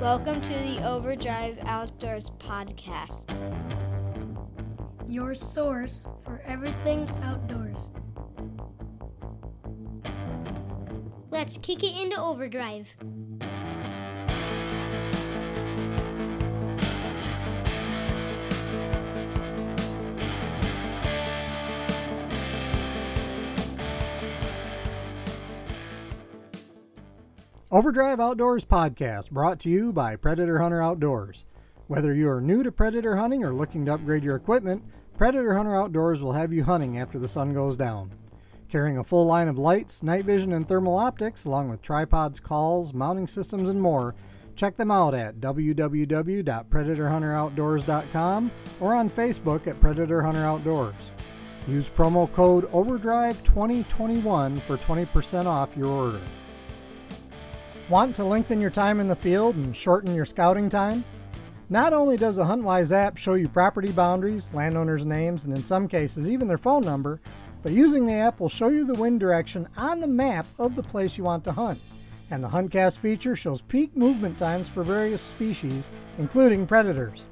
Welcome to the Overdrive Outdoors podcast. your source for everything outdoors. Let's kick it into overdrive. Overdrive Outdoors podcast brought to you by Predator Hunter Outdoors. Whether you are new to predator hunting or looking to upgrade your equipment, Predator Hunter Outdoors will have you hunting after the sun goes down. Carrying a full line of lights, night vision, and thermal optics, along with tripods, calls, mounting systems, and more, check them out at www.predatorhunteroutdoors.com or on Facebook at Predator Hunter Outdoors. Use promo code OVERDRIVE2021 for 20% off your order. Want to lengthen your time in the field and shorten your scouting time? Not only does the HuntWise app show you property boundaries, landowners' names, and in some cases even their phone number, but using the app will show you the wind direction on the map of the place you want to hunt. And the HuntCast feature shows peak movement times for various species, including predators.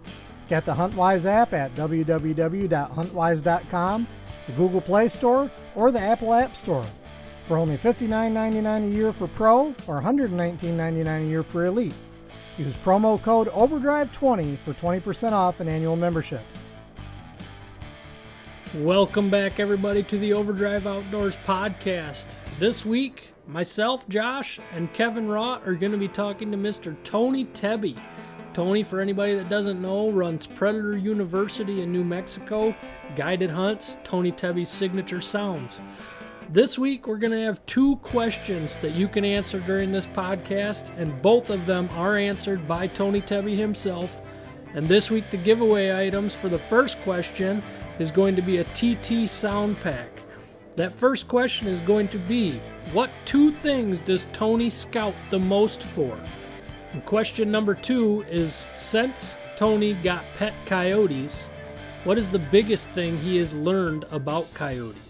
Get the HuntWise app at www.huntwise.com, the Google Play Store, or the Apple App Store for only $59.99 a year for Pro or $119.99 a year for Elite. Use promo code OVERDRIVE20 for 20% off an annual membership. Welcome back, everybody, to the Overdrive Outdoors podcast. This week, myself, Josh, and Kevin Rott are going to be talking to Mr. Tony Tebby. Tony, for anybody that doesn't know, runs Predator University in New Mexico, guided hunts, Tony Tebby's signature sounds. This week, we're going to have two questions that you can answer during this podcast, and both of them are answered by Tony Tebby himself. And this week, the giveaway items for the first question is going to be a TT sound pack. That first question is going to be What two things does Tony scout the most for? And question number two is Since Tony got pet coyotes, what is the biggest thing he has learned about coyotes?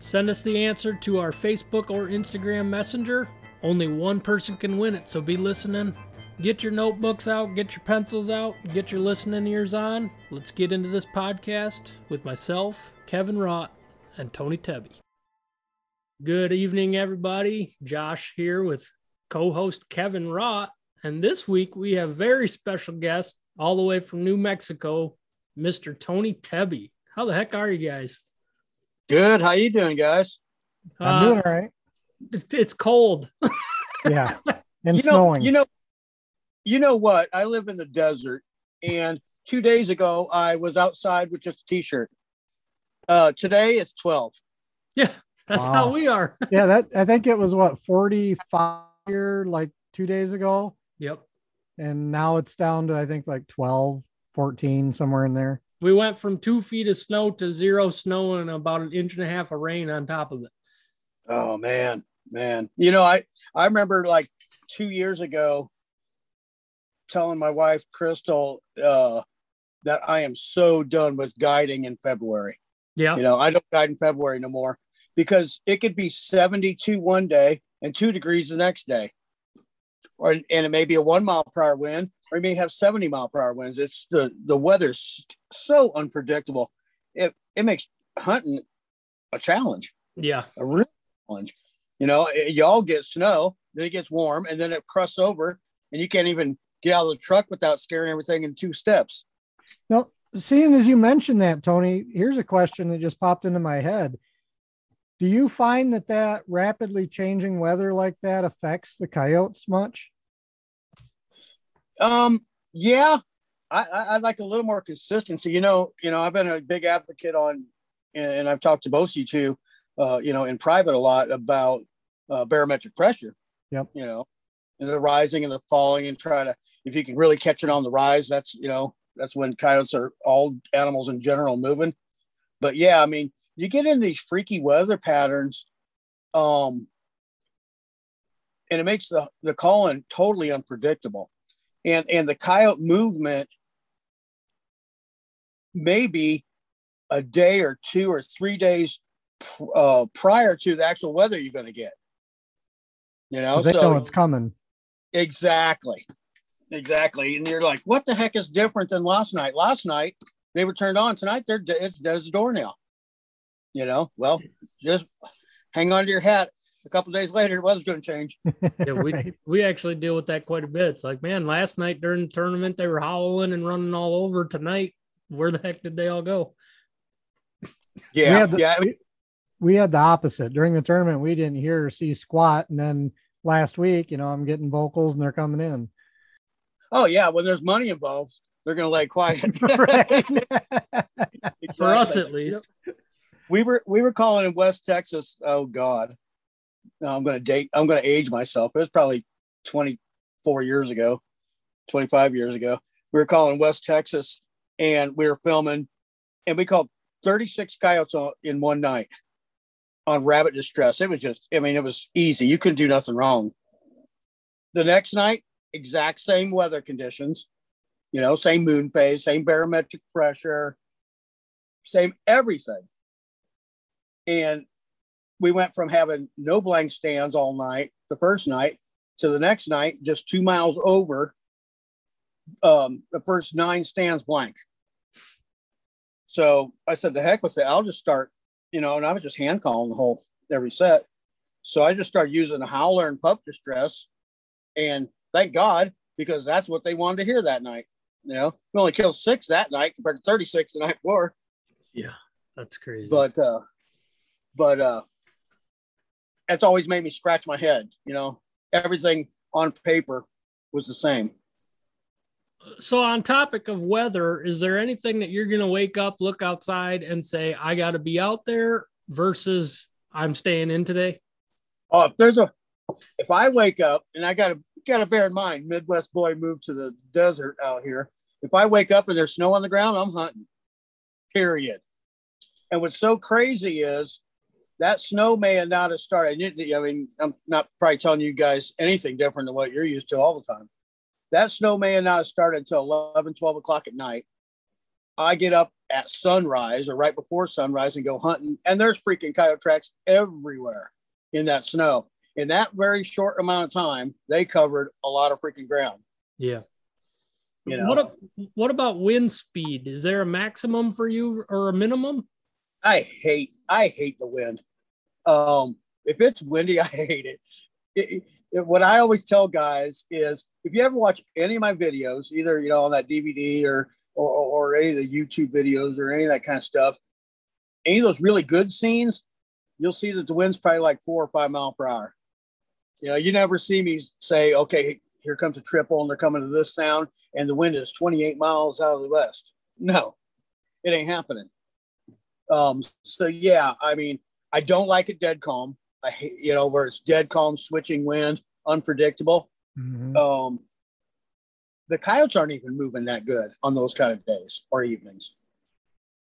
Send us the answer to our Facebook or Instagram Messenger. Only one person can win it, so be listening. Get your notebooks out, get your pencils out, get your listening ears on. Let's get into this podcast with myself, Kevin Rott, and Tony Tebby. Good evening, everybody. Josh here with co host Kevin Rott. And this week we have very special guest all the way from New Mexico, Mr. Tony Tebby. How the heck are you guys? Good. How you doing, guys? I'm Uh, doing all right. It's, it's cold. Yeah. And you know, snowing. you know, you know what? I live in the desert, and two days ago I was outside with just a t-shirt. Uh, today it's twelve. yeah, that's Wow. how we are. yeah, that I think it was what 45 here like two days ago, Yep. and now it's down to I think like 12, 14, somewhere in there. We went from two feet of snow to zero snow and about an inch and a half of rain on top of it. Oh man, man. You know, I I remember like two years ago telling my wife Crystal uh, that I am so done with guiding in February. Yeah. You know, I don't guide in February no more because it could be 72 one day and two degrees the next day. Or and it may be a one mile per hour wind, or you may have 70 mile per hour winds. It's the the weather's so unpredictable. It it makes hunting a challenge, Yeah. a real challenge. You know, it- y'all get snow, then it gets warm, and then it crusts over, and you can't even get out of the truck without scaring everything in two steps. Well, seeing as you mentioned that, Tony, here's a question that just popped into my head. Do you find that that rapidly changing weather like that affects the coyotes much? Um, yeah, I, I, I'd like a little more consistency. You know, you know, I've been a big advocate on, and, I've talked to both you too, uh, you know, in private a lot about uh, barometric pressure. Yep. You know, and the rising and the falling, and try to, if you can really catch it on the rise, that's you know, that's when coyotes are all animals in general moving. But yeah, I mean, you get in these freaky weather patterns, um, and it makes the the calling totally unpredictable and and the coyote movement maybe a day or two or three days uh, prior to the actual weather you're going to get. You know, they so know it's coming. exactly, exactly. And you're like, what the heck is different than last night? Last night they were turned on. Tonight they're it's dead as a door now. You know, well, just hang on to your hat. A couple days later, the weather's going to change. Yeah, we Right. we actually deal with that quite a bit. It's like, man, last night during the tournament they were howling and running all over. Tonight, where the heck did they all go? We Yeah, had the- yeah. we, we had the opposite during the tournament. We didn't hear or see squat, and then last week, you know, I'm getting vocals and they're coming in. Oh yeah, when there's money involved, they're going to lay quiet. right. For us, at least. We were we were calling in West Texas. Oh God, I'm going to date. I'm to age myself. It was probably 24 years ago, 25 years ago. We were calling West Texas, and we were filming, and we called 36 coyotes in one night on rabbit distress. It was just, I mean, it was easy. You couldn't do nothing wrong. The next night, exact same weather conditions. You know, same moon phase, same barometric pressure, same everything. And we went from having no blank stands all night the first night to the next night, just two miles over, um, the first nine stands blank. So I said, the heck with it. I'll just start, you know, and I was just hand calling the whole every set. So I just started using the howler and pup distress. And thank God, because that's what they wanted to hear that night. You know, we only killed six that night compared to 36 the night before Yeah, that's crazy. but uh but uh it's always made me scratch my head you know? Everything on paper was the same. So on topic of weather, is there anything that you're gonna wake up, look outside, and say, I gotta be out there versus I'm staying in today? oh if there's a if i wake up and i gotta gotta bear in mind midwest boy moved to the desert out here. If i wake up and there's snow on the ground i'm hunting period. And what's so crazy is that snow may have not have started i mean i'm not probably telling you guys anything different than what you're used to all the time that snow may have not have started until 11 12 o'clock at night i get up at sunrise or right before sunrise and go hunting and there's freaking coyote tracks everywhere in that snow in that very short amount of time they covered a lot of freaking ground Yeah. you know What what about wind speed? Is there a maximum for you or a minimum? I hate I hate the wind. Um, if it's windy, I hate it. It- it- What I always tell guys is, if you ever watch any of my videos, either you know on that DVD or or, or any of the YouTube videos or any of that kind of stuff, any of those really good scenes, you'll see that the wind's probably like four or five mile per hour. You know, you never see me say, "Okay, here comes a triple, and they're coming to this sound, and the wind is 28 miles out of the west." No, it ain't happening. Um, so yeah, I mean, I don't like it dead calm. I hate, you know, where it's dead calm, switching wind, unpredictable. Mhm. Um, the coyotes aren't even moving that good on those kind of days or evenings.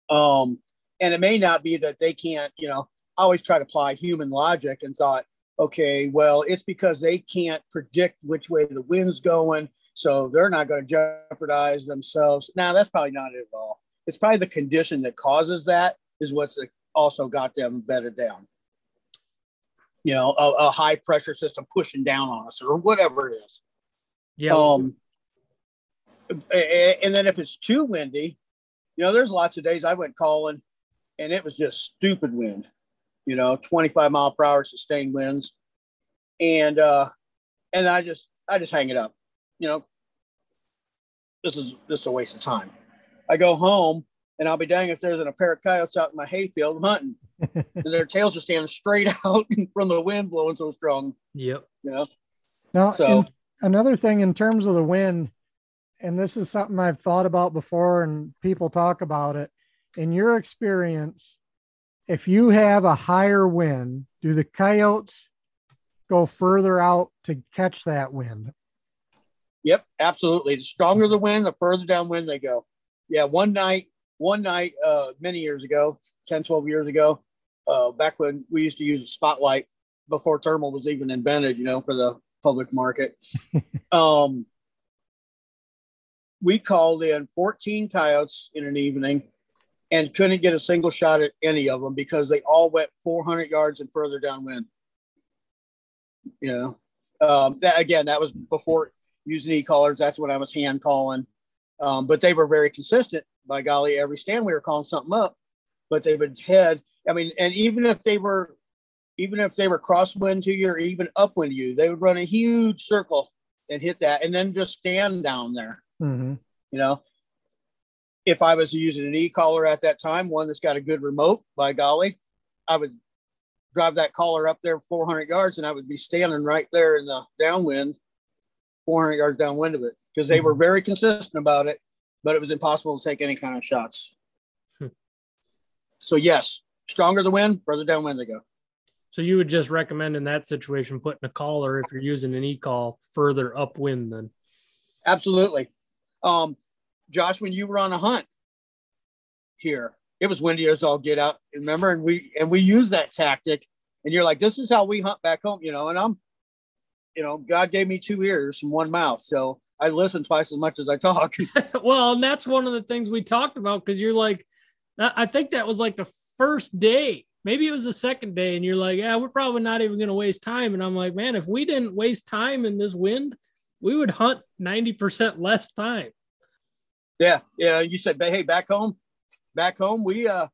Um, and it may not be that they can't, you know, I always try to apply human logic and thought, okay, well, it's because they can't predict which way the wind's going. So they're not going to jeopardize themselves. Now, that's probably not it at all. It's probably the condition that causes that is what's also got them bedded down. You know, a, a high pressure system pushing down on us or whatever it is. Yeah. Um, and then if it's too windy, you know, there's lots of days I went calling and it was just stupid wind, you know, 25 mile per hour sustained winds. And, uh, and I just, I just hang it up, you know, this is just a waste of time. I go home and I'll be dang if there's an, a pair of coyotes out in my hayfield hunting and their tails are standing straight out from the wind blowing so strong, yep. you know? Now, So- another thing in terms of the wind, and this is something I've thought about before, and people talk about it. In your experience, if you have a higher wind, do the coyotes go further out to catch that wind? Yep, absolutely. The stronger the wind, the further downwind they go. Yeah, one night, one night, uh, many years ago, 10, 12 years ago, uh, back when we used to use a spotlight before thermal was even invented, you know, for the public market. um, we called in 14 coyotes in an evening and couldn't get a single shot at any of them because they all went 400 yards and further downwind. You know, um, that again, that was before using e-collars. That's when I was hand calling. Um, but they were very consistent. By golly, every stand we were calling something up, but they would head. I mean, and even if they were, even if they were crosswind to you or even upwind to you, they would run a huge circle and hit that, and then just stand down there. Mm-hmm. You know, if I was using an e-collar at that time, one that's got a good remote, by golly, I would drive that collar up there 400 yards and I would be standing right there in the downwind, 400 yards downwind of it because they were very consistent about it, but it was impossible to take any kind of shots. Hmm. so, yes, stronger the wind, further downwind they go. So you would just recommend in that situation putting a collar if you're using an e-call further upwind then. Absolutely. Um, Josh, when you were on a hunt here, it was windy as all get out. Remember, and we and we use that tactic. And you're like, this is how we hunt back home, you know. And I'm, you know, God gave me two ears and one mouth, so I listen twice as much as I talk. well, and that's one of the things we talked about because you're like, I think that was like the first day. Maybe it was the second day, and you're like, yeah, we're probably not even going to waste time. And I'm like, man, if we didn't waste time in this wind, we would hunt 90% less time. Yeah, yeah. You said, hey, back home, back home, we uh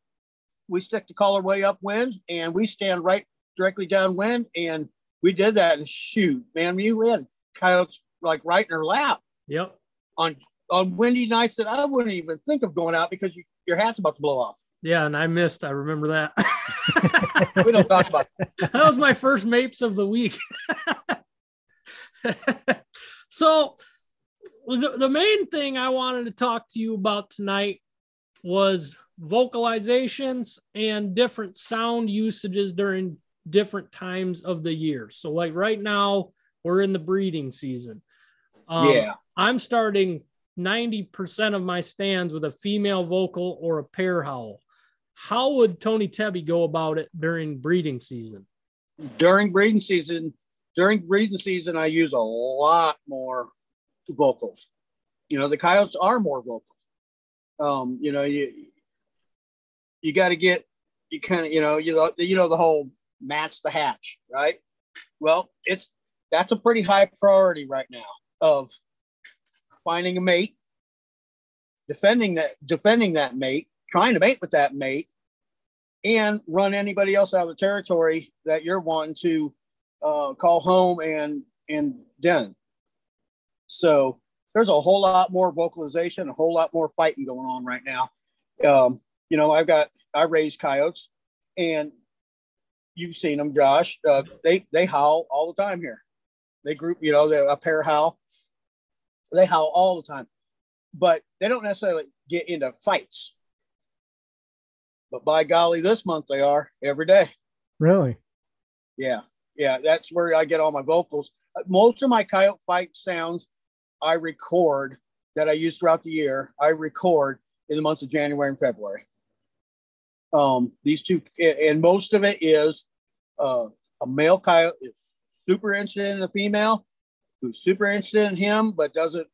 we stick the collar way upwind and we stand right directly downwind, and we did that. And shoot, man, we had coyotes like right in her lap. Yep. On on windy nights that I wouldn't even think of going out because you, your hat's about to blow off. Yeah, and I missed. I remember that. we don't talk about that. that was my first mapes of the week. so the, the main thing I wanted to talk to you about tonight was vocalizations and different sound usages during different times of the year. So, like right now, we're in the breeding season. Um, yeah. I'm starting 90% of my stands with a female vocal or a pair howl. How would Tony Tebby go about it during breeding season? During breeding season, during breeding season, I use a lot more vocals. You know, the coyotes are more vocal. Um, you know, you you got to get you kind of you know you know you know the whole match the hatch, right? Well, it's that's a pretty high priority right now of finding a mate, defending that defending that mate, trying to mate with that mate, and run anybody else out of the territory that you're wanting to uh, call home and and den. So there's a whole lot more vocalization, a whole lot more fighting going on right now. Um, you know, I've got I raise coyotes, and you've seen them, Josh. Uh, they they howl all the time here. They group, you know, they're a pair howl. They howl all the time, but they don't necessarily get into fights. But by golly, this month they are every day. Really? Yeah, yeah. That's where I get all my vocals. Most of my coyote fight sounds I record that I use throughout the year, I record in the months of January and February. Um, these two, and most of it is uh, a male coyote is super interested in a female who's super interested in him, but doesn't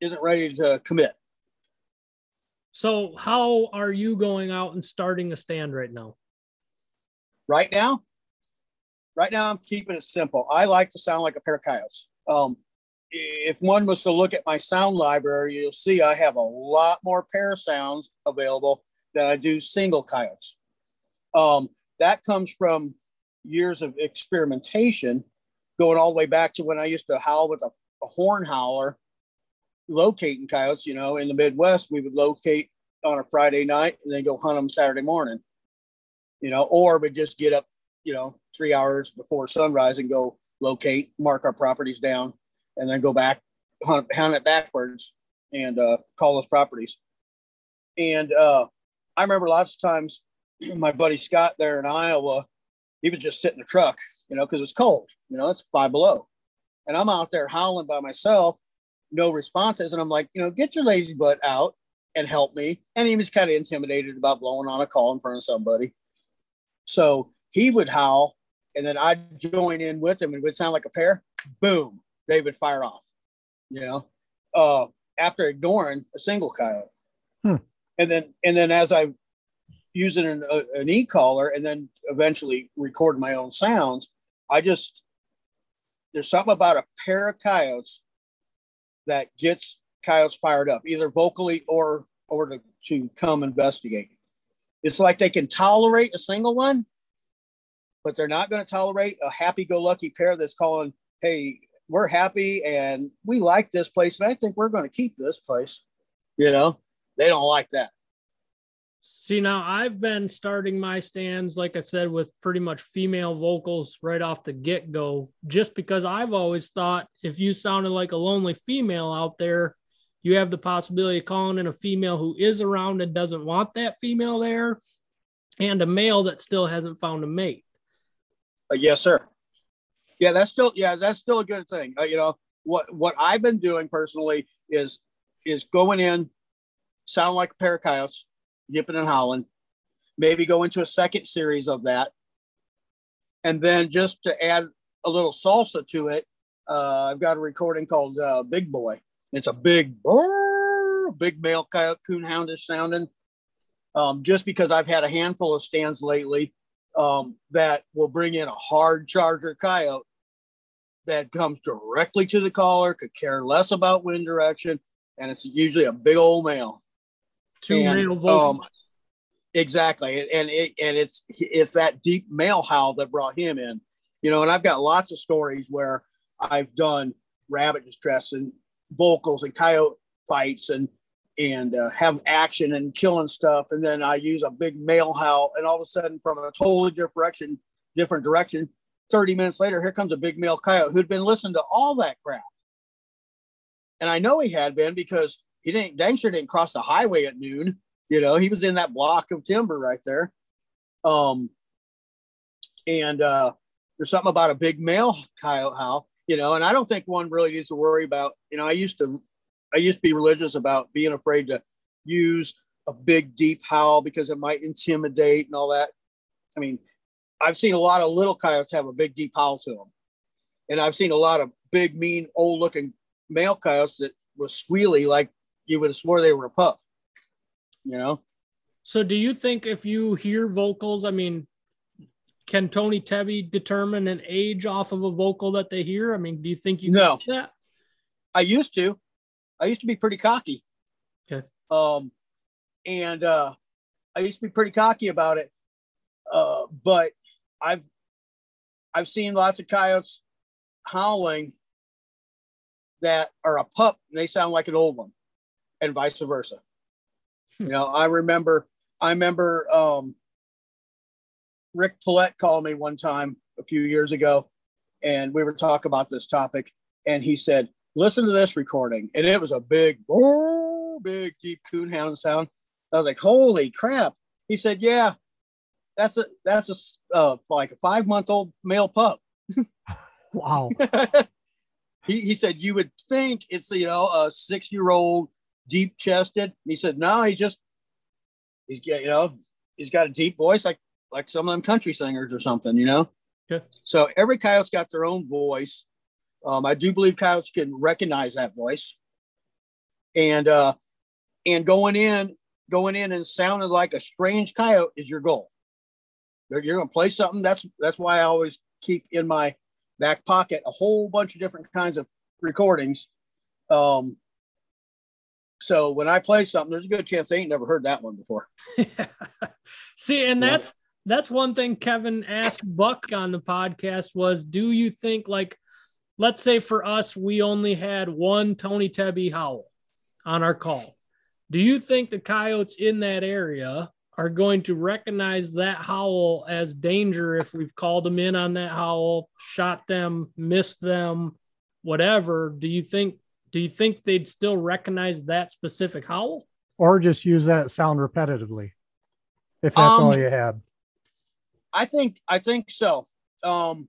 isn't ready to commit. So, how are you going out and starting a stand right now? Right now, right now, I'm keeping it simple. I like to sound like a pair of coyotes. Um, if one was to look at my sound library, you'll see I have a lot more pair sounds available than I do single coyotes. Um, that comes from years of experimentation, going all the way back to when I used to howl with a, a horn howler, locating coyotes. You know, in the Midwest, we would locate on a Friday night and then go hunt them Saturday morning. You know, or we'd just get up, you know, three hours before sunrise and go locate, mark our properties down, and then go back, hunt, hunt it backwards and uh, call those properties. And uh, I remember lots of times my buddy Scott there in Iowa, he would just sit in the truck, you know, because it's cold, you know, it's five below. And I'm out there howling by myself, no responses. And I'm like, you know, get your lazy butt out and help me. And he was kind of intimidated about blowing on a call in front of somebody. So he would howl, and then I'd join in with him and it would sound like a pair. Boom they would fire off, you know, uh, after ignoring a single coyote. Hmm. And then, and then as I'm using an, uh, an e-collar and then eventually record my own sounds, I just, there's something about a pair of coyotes that gets coyotes fired up, either vocally or or to, to come investigate. It's like they can tolerate a single one, but they're not going to tolerate a happy-go-lucky pair that's calling, "Hey, we're happy and we like this place, and I think we're going to keep this place." You know, they don't like that. See, now I've been starting my stands, like I said, with pretty much female vocals right off the get go, just because I've always thought if you sounded like a lonely female out there, you have the possibility of calling in a female who is around and doesn't want that female there, and a male that still hasn't found a mate. Uh, yes, sir. Yeah, that's still yeah, that's still a good thing. Uh, you know what what I've been doing personally is is going in, sound like a pair of coyotes, yipping and howling. Maybe go into a second series of that, and then just to add a little salsa to it, uh, I've got a recording called uh, Big Boy it's a big, brrr, big male coyote hound coonhoundish sounding. Um, just because I've had a handful of stands lately um, that will bring in a hard charger coyote that comes directly to the caller, could care less about wind direction, and it's usually a big old male. Two and, male vocals. Um, exactly, and it and it's it's that deep male howl that brought him in. You know, and I've got lots of stories where I've done rabbit distress and vocals and coyote fights and and uh, have action and killing stuff. And then I use a big male howl, and all of a sudden, from a totally different direction, different direction, 30 minutes later, here comes a big male coyote who'd been listening to all that crap. And I know he had been because he didn't, dang sure didn't cross the highway at noon. You know, he was in that block of timber right there. Um, and uh, there's something about a big male coyote howl you know, and I don't think one really needs to worry about, you know, I used to, I used to be religious about being afraid to use a big, deep howl because it might intimidate and all that. I mean, I've seen a lot of little coyotes have a big, deep howl to them. And I've seen a lot of big, mean, old looking male coyotes that was squealy like you would have swore they were a pup, you know? So do you think if you hear vocals, I mean, can Tony Tebby determine an age off of a vocal that they hear? I mean, do you think you no? I used to. I used to be pretty cocky. Okay. Um, and uh, I used to be pretty cocky about it. Uh, but I've I've seen lots of coyotes howling that are a pup and they sound like an old one, and vice versa. Hmm. You know, I remember I remember um, Rick Paulette called me one time a few years ago, and we were talking about this topic, and he said, "Listen to this recording," and it was a big, oh, big deep coonhound sound. I was like, "Holy crap!" He said, "Yeah, that's a that's a uh, like a five month old male pup." wow. he he said you would think it's you know a six year old deep chested. He said no, he just he's got you know he's got a deep voice like like some of them country singers or something, you know? Okay. So every coyote's got their own voice. Um, I do believe coyotes can recognize that voice. And uh, and going in, going in and sounding like a strange coyote is your goal. You're, you're gonna play something. That's that's why I always keep in my back pocket a whole bunch of different kinds of recordings. Um, so when I play something, there's a good chance they ain't never heard that one before. See, and that's that's one thing Kevin asked Buck on the podcast was do you think like let's say for us we only had one Tony Tebby howl on our call. Do you think the coyotes in that area are going to recognize that howl as danger if we've called them in on that howl, shot them, missed them, whatever? Do you think do you think they'd still recognize that specific howl? Or just use that sound repetitively if that's um, all you had? I think I think so. Um,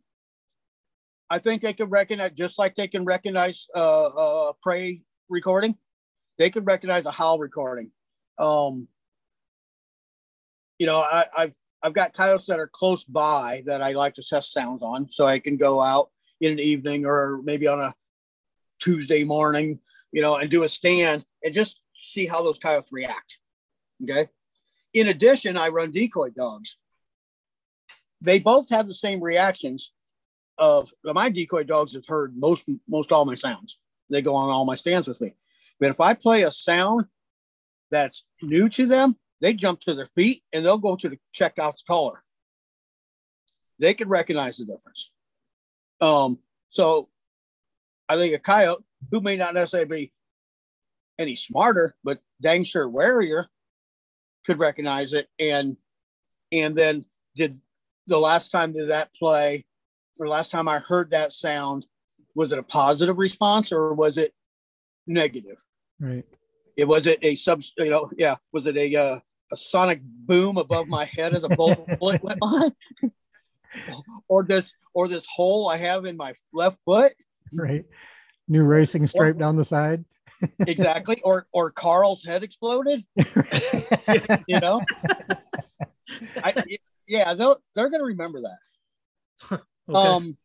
I think they can recognize just like they can recognize uh, uh prey recording. They can recognize a howl recording. Um, you know, I, I've I've got coyotes that are close by that I like to test sounds on, so I can go out in an evening or maybe on a Tuesday morning, you know, and do a stand and just see how those coyotes react. Okay. In addition, I run decoy dogs they both have the same reactions of my decoy dogs have heard most most all my sounds They go on all my stands with me. But if I play a sound that's new to them, they jump to their feet and they'll go to the checkout's caller. They can recognize the difference. Um, so I think a coyote who may not necessarily be any smarter, but dang sure warier could recognize it. And and then did the last time did that play or last time I heard that sound, was it a positive response or was it negative? Right. It was it a sub, you know, yeah. Was it a uh, a sonic boom above my head as a bullet went by, or this or this hole I have in my left foot? Right. New racing stripe down the side. exactly. Or or Carl's head exploded. you know. I, yeah, they'll, they're going to remember that. okay. Um,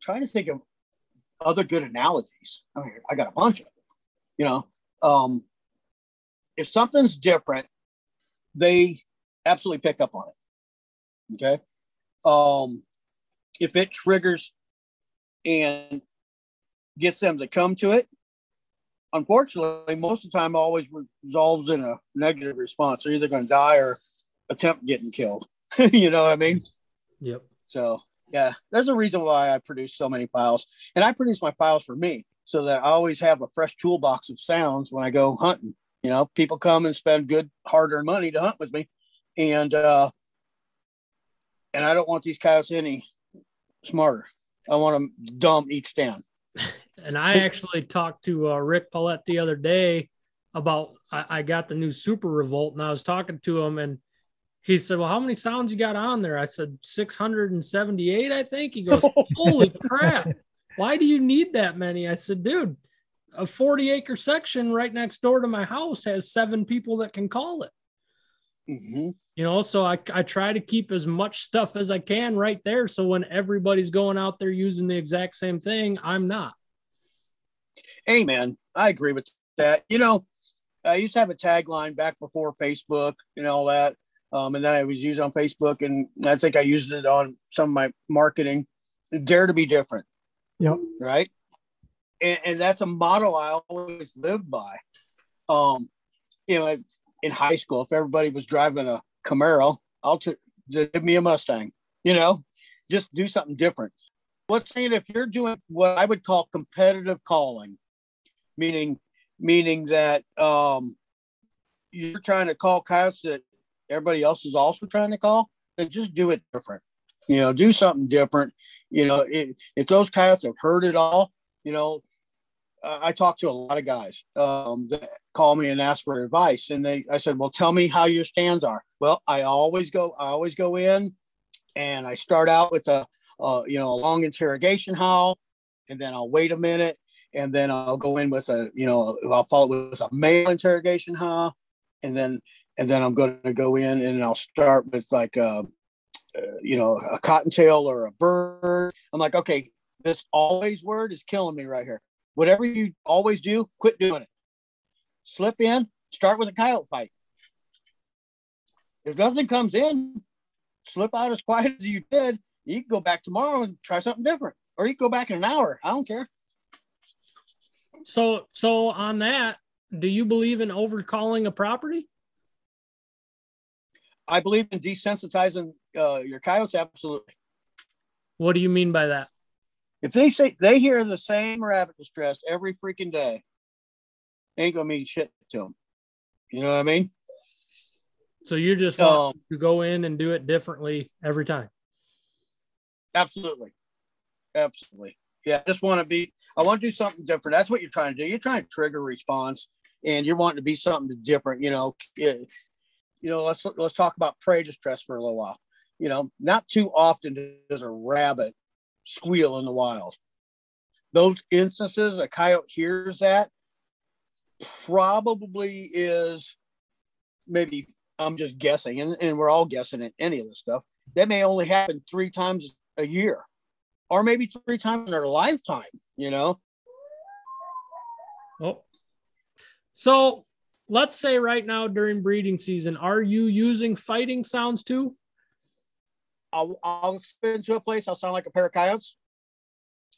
trying to think of other good analogies. I mean, I got a bunch of them. You know, um, if something's different, they absolutely pick up on it. Okay. Um, if it triggers and gets them to come to it, unfortunately, most of the time always resolves in a negative response. They're either going to die or attempt getting killed. you know what I mean? Yep. So yeah, there's a reason why I produce so many files, and I produce my files for me so that I always have a fresh toolbox of sounds when I go hunting. You know, people come and spend good hard-earned money to hunt with me, and uh, and I don't want these coyotes any smarter. I want them dumb each stand. And I actually talked to uh, Rick Paulette the other day about I, I got the new Super Revolt, and I was talking to him, and he said, Well, how many sounds you got on there? I said, 678, I think. He goes, Holy crap. Why do you need that many? I said, Dude, a 40 acre section right next door to my house has seven people that can call it. Mm-hmm. You know, so I, I try to keep as much stuff as I can right there. So when everybody's going out there using the exact same thing, I'm not. Hey, man, I agree with that. You know, I used to have a tagline back before Facebook and all that. Um, and then I was used on Facebook, and I think I used it on some of my marketing. Dare to be different. Yep. Right. And, and that's a model I always lived by. Um, you know, in high school, if everybody was driving a Camaro, I'll t- give me a Mustang. You know, just do something different. What's saying if you're doing what I would call competitive calling, meaning meaning that um, you're trying to call coyotes that everybody else is also trying to call, then just do it different. You know, do something different. You know, it, if those coyotes have heard it all, you know, I talk to a lot of guys um, that call me and ask for advice, and they, I said, well, tell me how your stands are. Well, I always go, I always go in, and I start out with a, you know, a long interrogation howl, and then I'll wait a minute, and then I'll go in with a, you know, I'll follow with a male interrogation howl, and then and then I'm going to go in and I'll start with like a, uh, you know, a cottontail or a bird. I'm like, okay, this always word is killing me right here. Whatever you always do, quit doing it. Slip in, start with a coyote fight. If nothing comes in, slip out as quiet as you did. You can go back tomorrow and try something different, or you can go back in an hour. I don't care. So, so on that, do you believe in overcalling a property? I believe in desensitizing uh, your coyotes. Absolutely. What do you mean by that? If they say they hear the same rabbit distress every freaking day, ain't gonna mean shit to them. You know what I mean? So you're just um, to go in and do it differently every time. Absolutely, absolutely. Yeah, I just want to be. I want to do something different. That's what you're trying to do. You're trying to trigger response, and you're wanting to be something different. You know, you know, let's let's talk about prey distress for a little while. You know, not too often does a rabbit squeal in the wild. Those instances, a coyote hears that, probably is maybe I'm just guessing, and, and we're all guessing at any of this stuff. That may only happen three times a year, or maybe three times in their lifetime. You know. Oh, so let's say right now during breeding season, are you using fighting sounds too? I'll, I'll spin to a place. I'll sound like a pair of coyotes.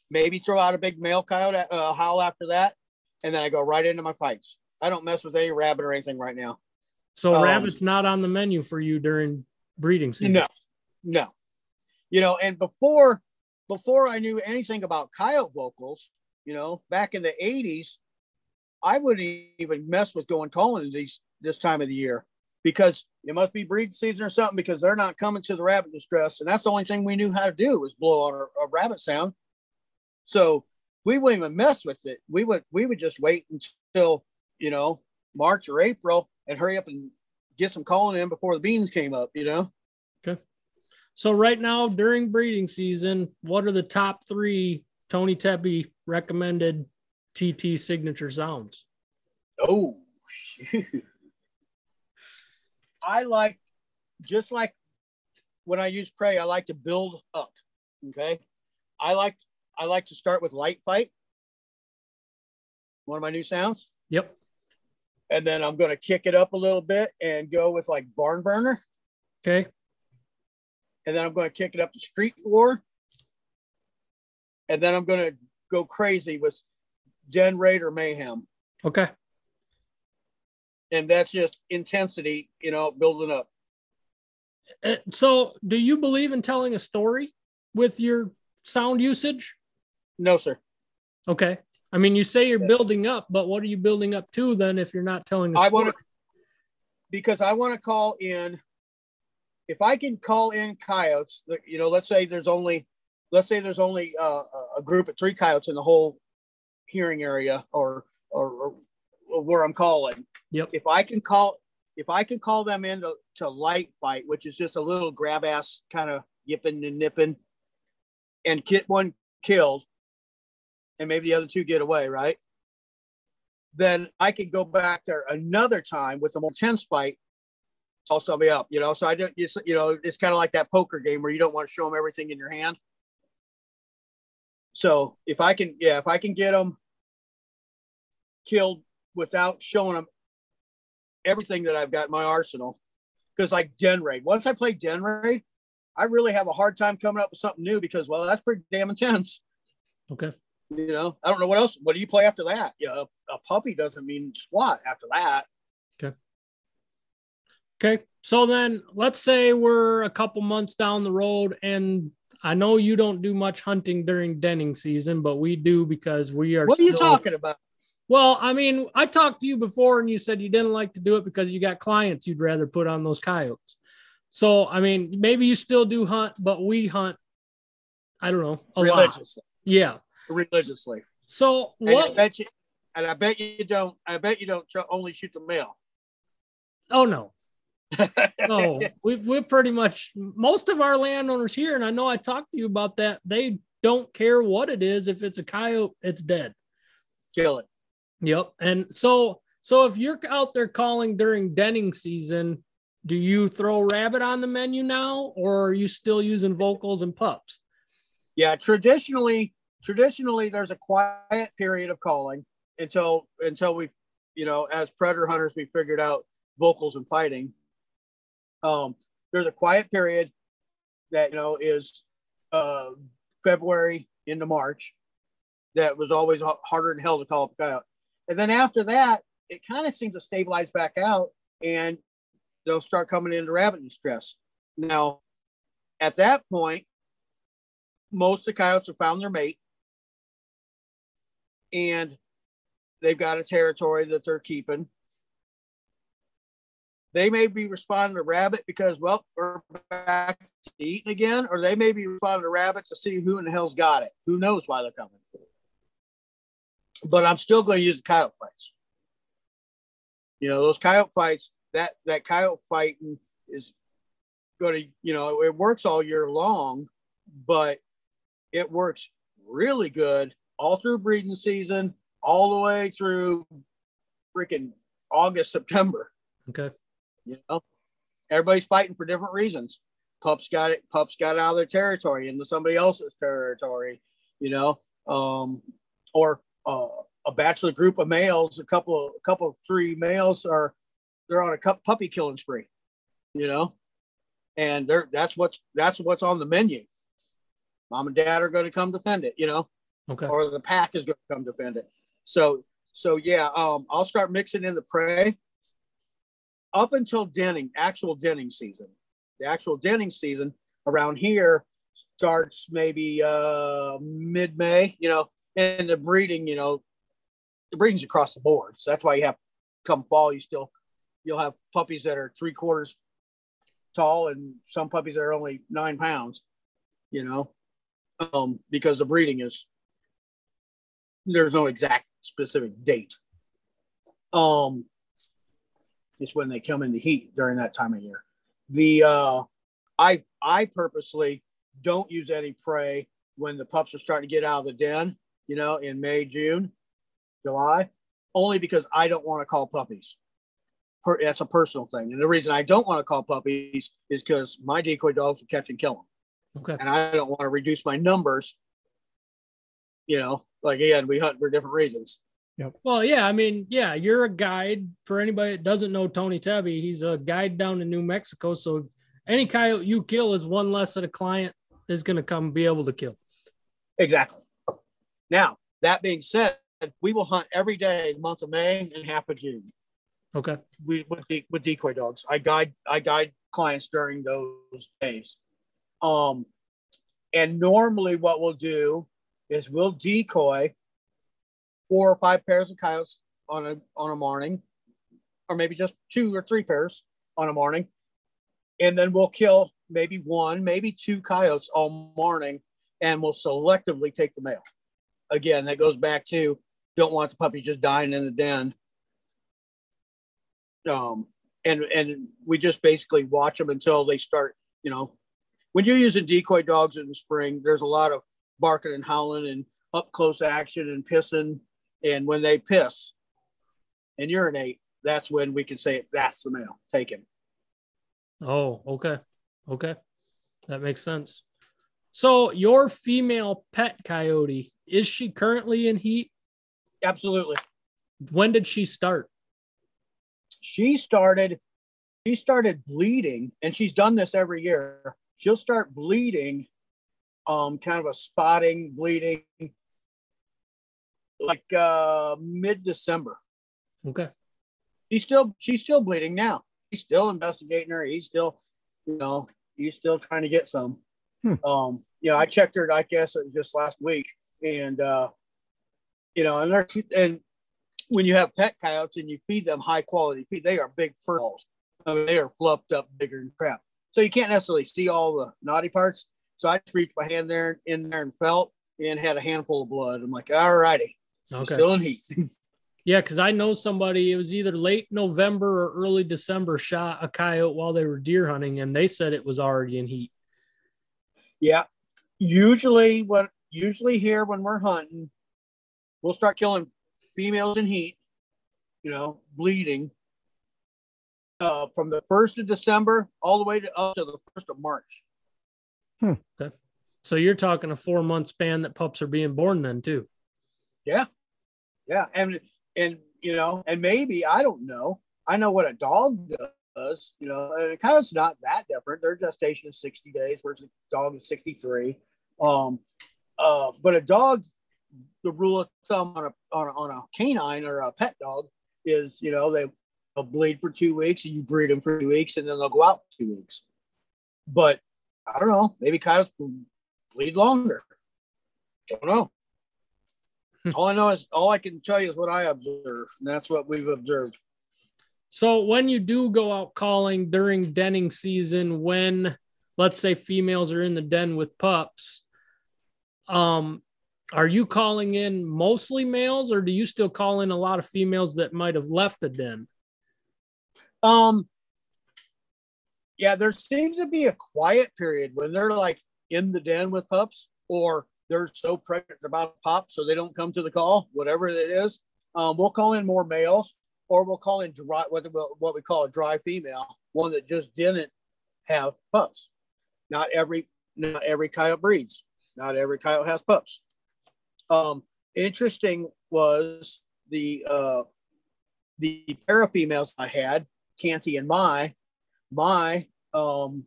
maybe throw out a big male coyote uh, howl after that, and then I go right into my fights. I don't mess with any rabbit or anything right now. So Um, rabbit's not on the menu for you during breeding season. No, no. You know, and before before I knew anything about coyote vocals, you know, back in the '80s, I wouldn't even mess with going calling these this time of the year because it must be breeding season or something because they're not coming to the rabbit distress, and that's the only thing we knew how to do was blow on a, a rabbit sound. So we wouldn't even mess with it. We would we would just wait until you know March or April and hurry up and get some calling in before the beans came up. You know. So right now during breeding season, what are the top three Tony Tebby recommended TT signature sounds? Oh, shoot. I like, just like when I use prey, I like to build up. Okay. I like, I like to start with light fight. One of my new sounds. Yep. And then I'm going to kick it up a little bit and go with like barn burner. Okay. And then I'm going to kick it up to street war. And then I'm going to go crazy with den raider mayhem. Okay. And that's just intensity, you know, building up. Uh, So do you believe in telling a story with your sound usage? No, sir. Okay. I mean, you say you're building up, but what are you building up to then if you're not telling a I story? want to because I want to call in. If I can call in coyotes, you know, let's say there's only, let's say there's only uh, a group of three coyotes in the whole hearing area, or, or or where I'm calling. Yep. If I can call, if I can call them in to, to light fight, which is just a little grab ass kind of yipping and nipping, and get one killed, and maybe the other two get away, right? then I could go back there another time with a more intense fight, call somebody up, you know. So I don't, you know, it's kind of like that poker game where you don't want to show them everything in your hand. So if I can, yeah, if I can get them killed without showing them everything that I've got in my arsenal, because like Den Raid, once I play Den Raid, I really have a hard time coming up with something new because, well, that's pretty damn intense. Okay. You know, I don't know what else. What do you play after that? Yeah, a, a puppy doesn't mean squat after that. Okay. So then let's say we're a couple months down the road and I know you don't do much hunting during denning season, but we do because we are What are you talking about? Well, I mean, I talked to you before and you said you didn't like to do it because you got clients you'd rather put on those coyotes. So, I mean, maybe you still do hunt, but we hunt, I don't know, a lot. Religiously, Yeah. religiously. So, And I what? bet you, and I bet you don't. I bet you don't only shoot the male. Oh, no. No, we we're pretty much most of our landowners here, and I know I talked to you about that. They don't care what it is. If it's a coyote, it's dead. Kill it. Yep. And so so if you're out there calling during denning season, do you throw rabbit on the menu now, or are you still using vocals and pups? Yeah, traditionally, traditionally, there's a quiet period of calling until until we, you know, as predator hunters, we figured out vocals and fighting. Um, there's a quiet period that you know is uh, February into March. That was always harder than hell to call a coyote, and then after that, it kind of seems to stabilize back out, and they'll start coming into rabbit distress. Now, at that point, most of the coyotes have found their mate and they've got a territory that they're keeping. They may be responding to rabbit because, well, we're back to eating again, or they may be responding to rabbit to see who in the hell's got it. Who knows why they're coming? But I'm still going to use the coyote fights. You know, those coyote fights, that that coyote fighting is going to, you know, it works all year long, but it works really good all through breeding season, all the way through freaking August, September. Okay. You know, everybody's fighting for different reasons. Pups got it. Pups got out of their territory into somebody else's territory. You know, um, or uh, a bachelor group of males, a couple, a couple, three males are they're on a cup puppy killing spree. You know, and they're that's what's that's what's on the menu. Mom and dad are going to come defend it. You know, Okay. or the pack is going to come defend it. So, so yeah, um, I'll start mixing in the prey up until denning, actual denning season. The actual denning season around here starts maybe uh, mid May, you know, and the breeding, you know, the breeding's across the board. So that's why you have come fall, you still you'll have puppies that are three quarters tall and some puppies that are only nine pounds, you know, um, because the breeding is there's no exact specific date. Um, it's when they come into heat during that time of year. The uh, I I purposely don't use any prey when the pups are starting to get out of the den, you know, in May, June, July, only because I don't want to call puppies. Per, that's a personal thing, and the reason I don't want to call puppies is because my decoy dogs will catch and kill them, Okay. and I don't want to reduce my numbers. You know, like again, we hunt for different reasons. Well, yeah, I mean, yeah, you're a guide for anybody that doesn't know Tony Tebby. He's a guide down in New Mexico. So any coyote you kill is one less that a client is going to come be able to kill. Exactly. Now, that being said, we will hunt every day the month of May and half of June. Okay. We with, de- with decoy dogs. I guide I guide clients during those days. Um, and normally what we'll do is we'll decoy four or five pairs of coyotes on a on a morning, or maybe just two or three pairs on a morning, and then we'll kill maybe one, maybe two coyotes all morning, and we'll selectively take the male. Again, that goes back to don't want the puppy just dying in the den. Um, and and we just basically watch them until they start. You know, when you're using decoy dogs in the spring, there's a lot of barking and howling and up close action and pissing. And when they piss and urinate, that's when we can say that's the male. Take him. Oh, okay. Okay. That makes sense. So your female pet coyote, is she currently in heat? Absolutely. When did she start? She started. She started bleeding, and she's done this every year. She'll start bleeding, um, kind of a spotting bleeding, like uh, mid December. Okay. She's still she's still bleeding now. He's still investigating her. He's still, you know, he's still trying to get some. Hmm. Um, you know, I checked her. I guess it was just last week, and uh, you know, and they're and when you have pet coyotes and you feed them high quality feed, they are big fur balls. I mean, they are fluffed up bigger than crap. So you can't necessarily see all the naughty parts. So I just reached my hand there in there and felt and had a handful of blood. I'm like, all righty, she's Okay. still in heat. Yeah, because I know somebody, it was either late November or early December, shot a coyote while they were deer hunting, and they said it was already in heat. Yeah. Usually when usually here when we're hunting, we'll start killing females in heat, you know, bleeding. Uh, from the first of December all the way to up to the first of March. Hmm. Okay. So you're talking a four month span that pups are being born then too. Yeah. Yeah. And and you know, and maybe I don't know. I know what a dog does, you know, and a not that different. Their gestation is 60 days versus a dog is 63. Um uh but a dog, the rule of thumb on a on a, on a canine or a pet dog is, you know, they they'll bleed for two weeks and you breed them for two weeks and then they'll go out for two weeks. But I don't know, maybe coyotes bleed longer. Don't know. all I know is all I can tell you is what I observe, and that's what we've observed. So when you do go out calling during denning season, when let's say females are in the den with pups, um, are you calling in mostly males or do you still call in a lot of females that might have left the den? Um, yeah, there seems to be a quiet period when they're like in the den with pups, or they're so pregnant about pop, so they don't come to the call, whatever it is. Um, we'll call in more males, or we'll call in dry, what, what we call a dry female, one that just didn't have pups. Not every not every coyote breeds. Not every coyote has pups. Um, interesting was the uh, the pair of females I had, Canty and Mai. Mai um,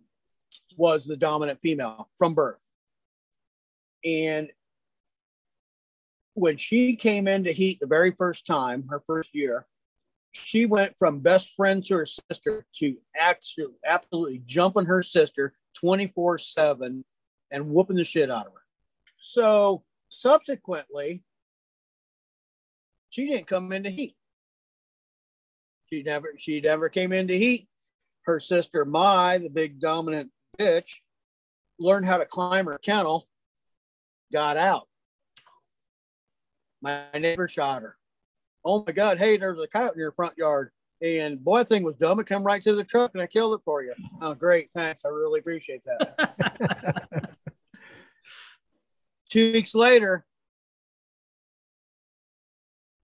was the dominant female from birth, and when she came into heat the very first time, her first year, she went from best friend to her sister to actually absolutely jumping her sister 24 7 and whooping the shit out of her. So subsequently, she didn't come into heat. She never she never came into heat. Her sister Mai, the big dominant bitch, learned how to climb her kennel, got out. My neighbor shot her. Oh my God, hey, there's a coyote in your front yard. And boy, that thing was dumb. It come right to the truck and I killed it for you. Oh, great. Thanks. I really appreciate that. Two weeks later,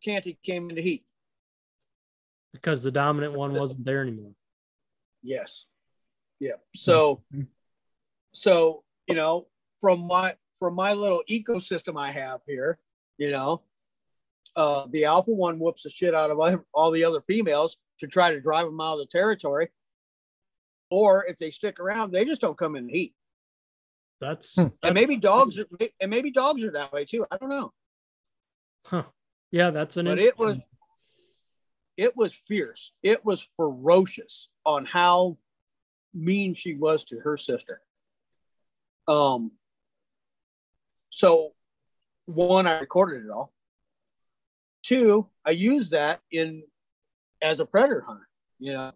Canty came into heat. Because the dominant one wasn't there anymore. Yes. Yeah. So, so, you know, from my, from my little ecosystem I have here, you know, uh, the alpha one whoops the shit out of all the other females to try to drive them out of the territory. Or if they stick around, they just don't come in heat. That's, that's and maybe dogs and maybe dogs are that way too. I don't know. Huh. Yeah, that's an. But it was, it was fierce. It was ferocious on how mean she was to her sister. Um. So, one, I recorded it all. Two, I use that in as a predator hunter. You know,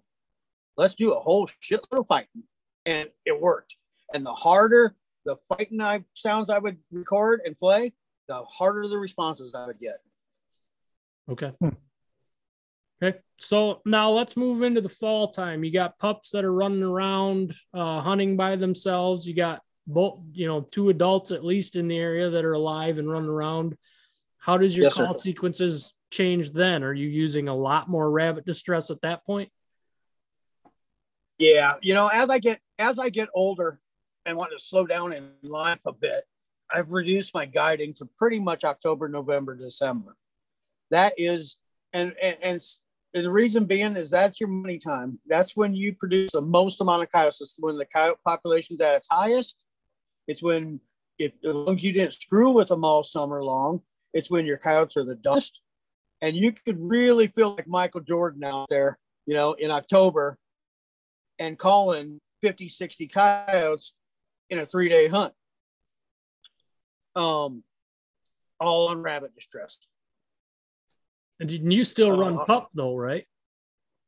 let's do a whole shitload of fighting, and it worked. And the harder the fighting I sounds I would record and play, the harder the responses I would get. Okay. Hmm. Okay. So now let's move into the fall time. You got pups that are running around, uh, hunting by themselves. You got both, you know, two adults at least in the area that are alive and running around. How does your yes, call sir. sequences change then? Are you using a lot more rabbit distress at that point? Yeah, you know, as I get as I get older and want to slow down in life a bit, I've reduced my guiding to pretty much October, November, December. That is, and and, and the reason being is that's your money time. That's when you produce the most amount of coyotes. It's when the coyote population is at its highest. It's when if as long as you didn't screw with them all summer long, it's when your coyotes are the dumbest. And you could really feel like Michael Jordan out there, you know, in October and calling 50, 60 coyotes in a three day hunt. Um, all on rabbit distress. And you still run uh, pup though, right?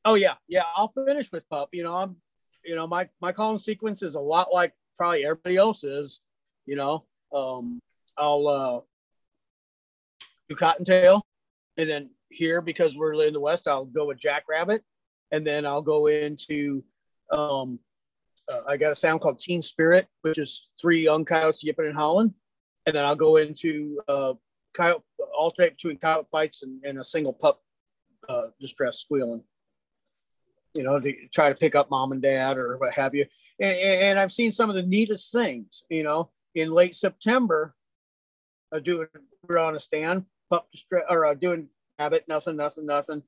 Oh yeah, yeah. I'll finish with pup. You know, I'm, you know, my my calling sequence is a lot like probably everybody else is, You know, um, I'll uh, do cottontail, and then here because we're in the west, I'll go with jackrabbit, and then I'll go into um, uh, I got a sound called Teen Spirit, which is three young coyotes yipping and howling, and then I'll go into uh, coyote alternate between coyote fights and, and a single pup uh, distress squealing. You know, to try to pick up mom and dad or what have you. And, and I've seen some of the neatest things. You know, in late September, uh, doing we're on a stand pup distress or uh, doing habit nothing nothing nothing.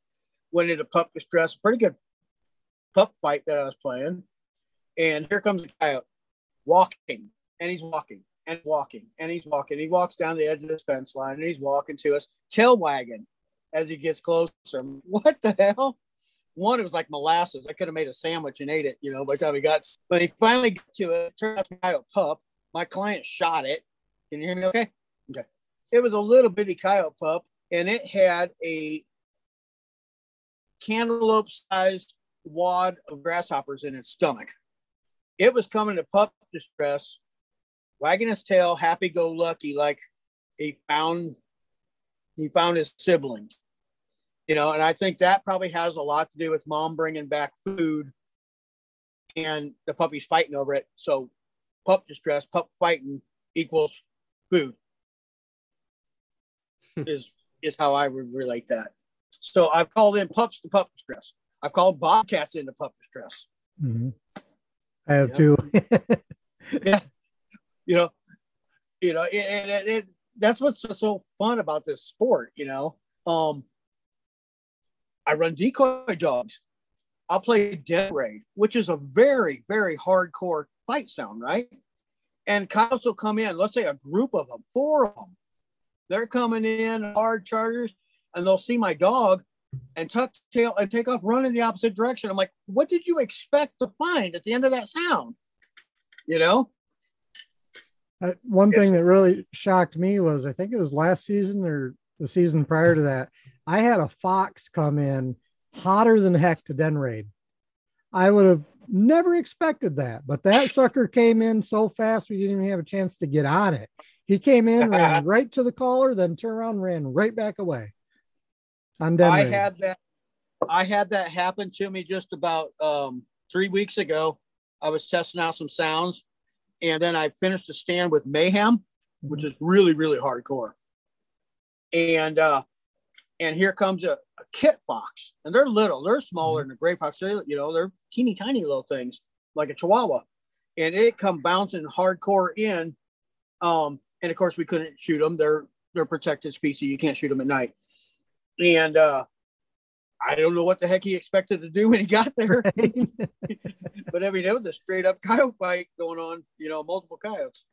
Went into pup distress, pretty good pup fight that I was playing and here comes a guy out, walking, and he's walking and walking and he's walking. He walks down the edge of this fence line and he's walking to us, tail wagging as he gets closer. What the hell? One, it was like molasses. I could have made a sandwich and ate it, you know, by the time he got, but he finally got to it. it turned out a pup. My client shot it. Can you hear me okay? Okay. It was a little bitty coyote pup and it had a cantaloupe sized wad of grasshoppers in its stomach. It was coming to pup distress, wagging his tail, happy go lucky, like he found he found his siblings. You know, and I think that probably has a lot to do with mom bringing back food and the puppies fighting over it. So pup distress, pup fighting equals food is is how I would relate that. So I've called in pups to pup distress. I've called bobcats into pup distress. Mm-hmm. I have too. yeah, you know, you know, and it, it, that's what's so fun about this sport. You know, um, I run decoy dogs. I'll play den raid, which is a very, very hardcore fight sound, right? And cops will come in. Let's say a group of them, four of them, they're coming in hard chargers and they'll see my dog and tuck tail and take off running the opposite direction. I'm like, what did you expect to find at the end of that sound? You know? Uh, one thing that really shocked me was I think it was last season or the season prior to that. I had a fox come in hotter than heck to den raid. I would have never expected that, but that sucker came in so fast we didn't even have a chance to get on it. He came in, ran right to the caller, then turned around, and ran right back away. On den I had that I had that happen to me just about um, three weeks ago. I was testing out some sounds and then I finished a stand with Mayhem, which is really, really hardcore. And uh and here comes a, a kit fox, and they're little, they're smaller than a gray fox. They, you know, they're teeny tiny little things like a chihuahua. And it come bouncing hardcore in. Um, and of course we couldn't shoot them. They're they're protected species. You can't shoot them at night. And uh I don't know what the heck he expected to do when he got there. but I mean, it was a straight up coyote fight going on, you know, multiple coyotes.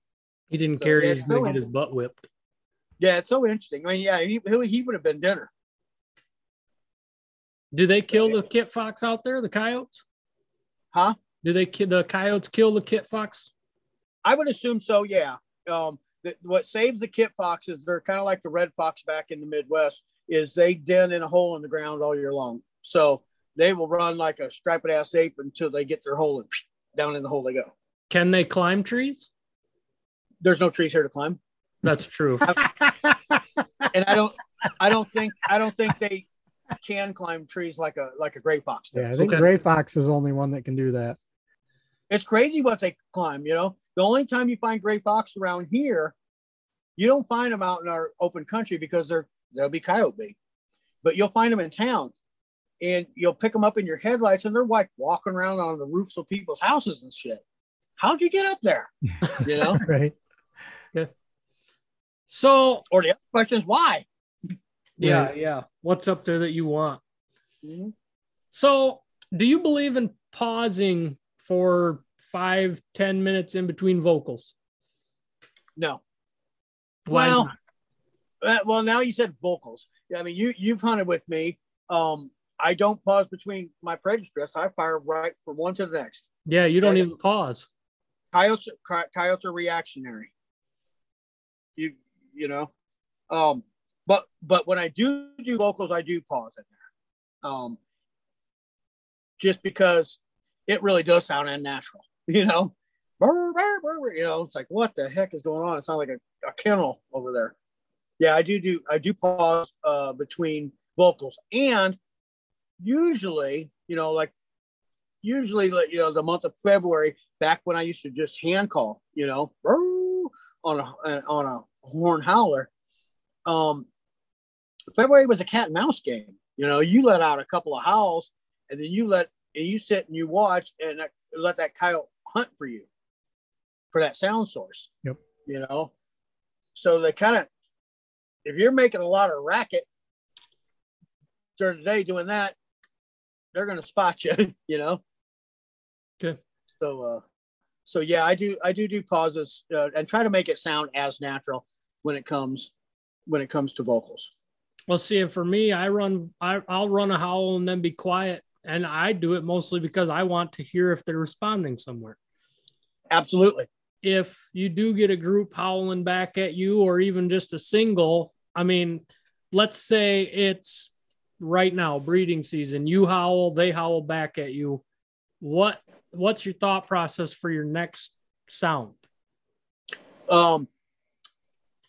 He didn't So, care. yeah, He was so- gonna get his butt whipped. Yeah, it's so interesting. I mean, yeah, he, he would have been dinner. Do they kill the kit fox out there? The coyotes? Huh? Do they the coyotes kill the kit fox? I would assume so, yeah. Um, the, what saves the kit foxes, they're kind of like the red fox back in the Midwest, is they den in a hole in the ground all year long. So they will run like a striped ass ape until they get their hole and down in the hole they go. Can they climb trees? There's no trees here to climb. That's true. And I don't I don't think I don't think they can climb trees like a like a gray fox does. yeah, I think Okay. Gray Fox is the only one that can do that. it's crazy what they climb, you know. The only time you find gray fox around here, you don't find them out in our open country because they're they'll be coyote bait. But you'll find them in town and you'll pick them up in your headlights and they're like walking around on the roofs of people's houses and shit. How'd you get up there? You know? Right. So or the other question is why? Yeah, Right. yeah. What's up there that you want? So do you believe in pausing for five, ten minutes in between vocals? No. Why Well, not? Uh, well, now you said vocals. Yeah, I mean, you you've hunted with me. Um, I don't pause between my prey distress. I fire right from one to the next. yeah, you don't yeah. even pause. coyotes coy- coyotes are reactionary you you know um but but when i do do vocals i do pause in there. Um just because it really does sound unnatural you know? Brr, brr, brr, you know it's like what the heck is going on? It sounds like a, a kennel over there. Yeah i do do i do pause uh between vocals. And usually you know like usually like you know the month of february back when I used to just hand call, you know, on a on a horn howler. Um, February was a cat and mouse game. You know, you let out a couple of howls, and then you let and you sit and you watch and let that coyote hunt for you for that sound source. Yep. You know, so they kind of if you're making a lot of racket during the day doing that, they're going to spot you. You know. Okay. So, uh, so yeah, I do, I do do pauses uh, and try to make it sound as natural when it comes, when it comes to vocals. Well, see, for me, I run, I, I'll run a howl and then be quiet. And I do it mostly because I want to hear if they're responding somewhere. Absolutely. If you do get a group howling back at you, or even just a single, I mean, let's say it's right now breeding season. You howl, they howl back at you. What what's your thought process for your next sound? Um,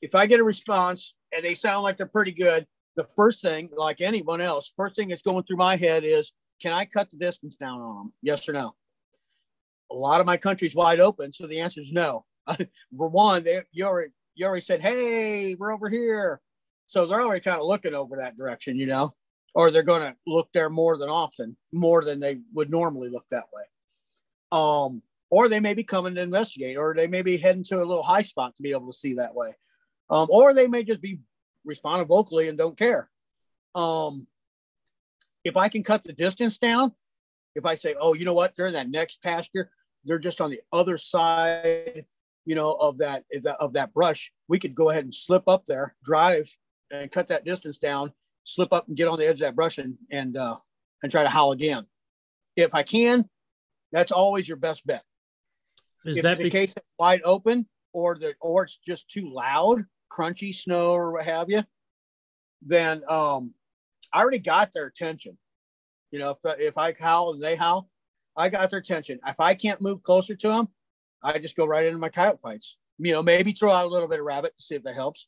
if I get a response and they sound like they're pretty good, the first thing, like anyone else, first thing that's going through my head is, can I cut the distance down on them? Yes or no? A lot of my country's wide open, so the answer is no. For one, they you already you already said, hey, we're over here, so they're already kind of looking over that direction, you know, or they're going to look there more than often, more than they would normally look that way. Um, or they may be coming to investigate, or they may be heading to a little high spot to be able to see that way. Um, or they may just be responding vocally and don't care. Um, if I can cut the distance down, if I say, oh, you know what, they're in that next pasture, they're just on the other side you know, of that of that brush, we could go ahead and slip up there, drive, and cut that distance down, slip up and get on the edge of that brush and and uh, and try to howl again. If I can, that's always your best bet. Is if that the be- case wide open or the or it's just too loud, crunchy snow or what have you, then um, I already got their attention. You know, if, if I howl and they howl, I got their attention. If I can't move closer to them, I just go right into my coyote fights. You know, maybe throw out a little bit of rabbit to see if that helps.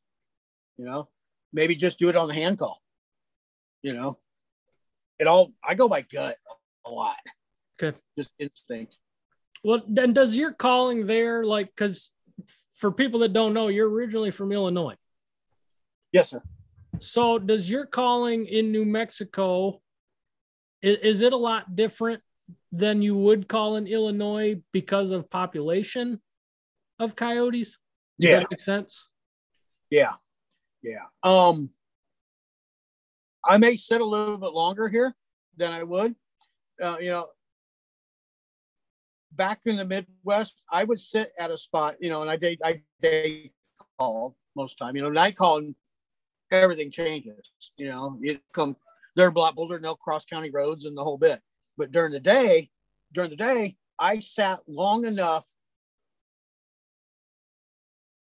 You know, maybe just do it on the hand call. You know, it all I go by gut a lot. Okay. Just instinct. Well, then does your calling there, like, because for people that don't know, you're originally from Illinois. Yes, sir. So does your calling in New Mexico, is, is it a lot different than you would call in Illinois because of population of coyotes? Does Yeah. that make sense? Yeah. Yeah. Um I may sit a little bit longer here than I would. Uh, you know, back in the Midwest, I would sit at a spot, you know, and I day I day call most time. You know, night calling, everything changes. You know, you come they're a lot bolder and they'll cross county roads and the whole bit. But during the day, during the day, I sat long enough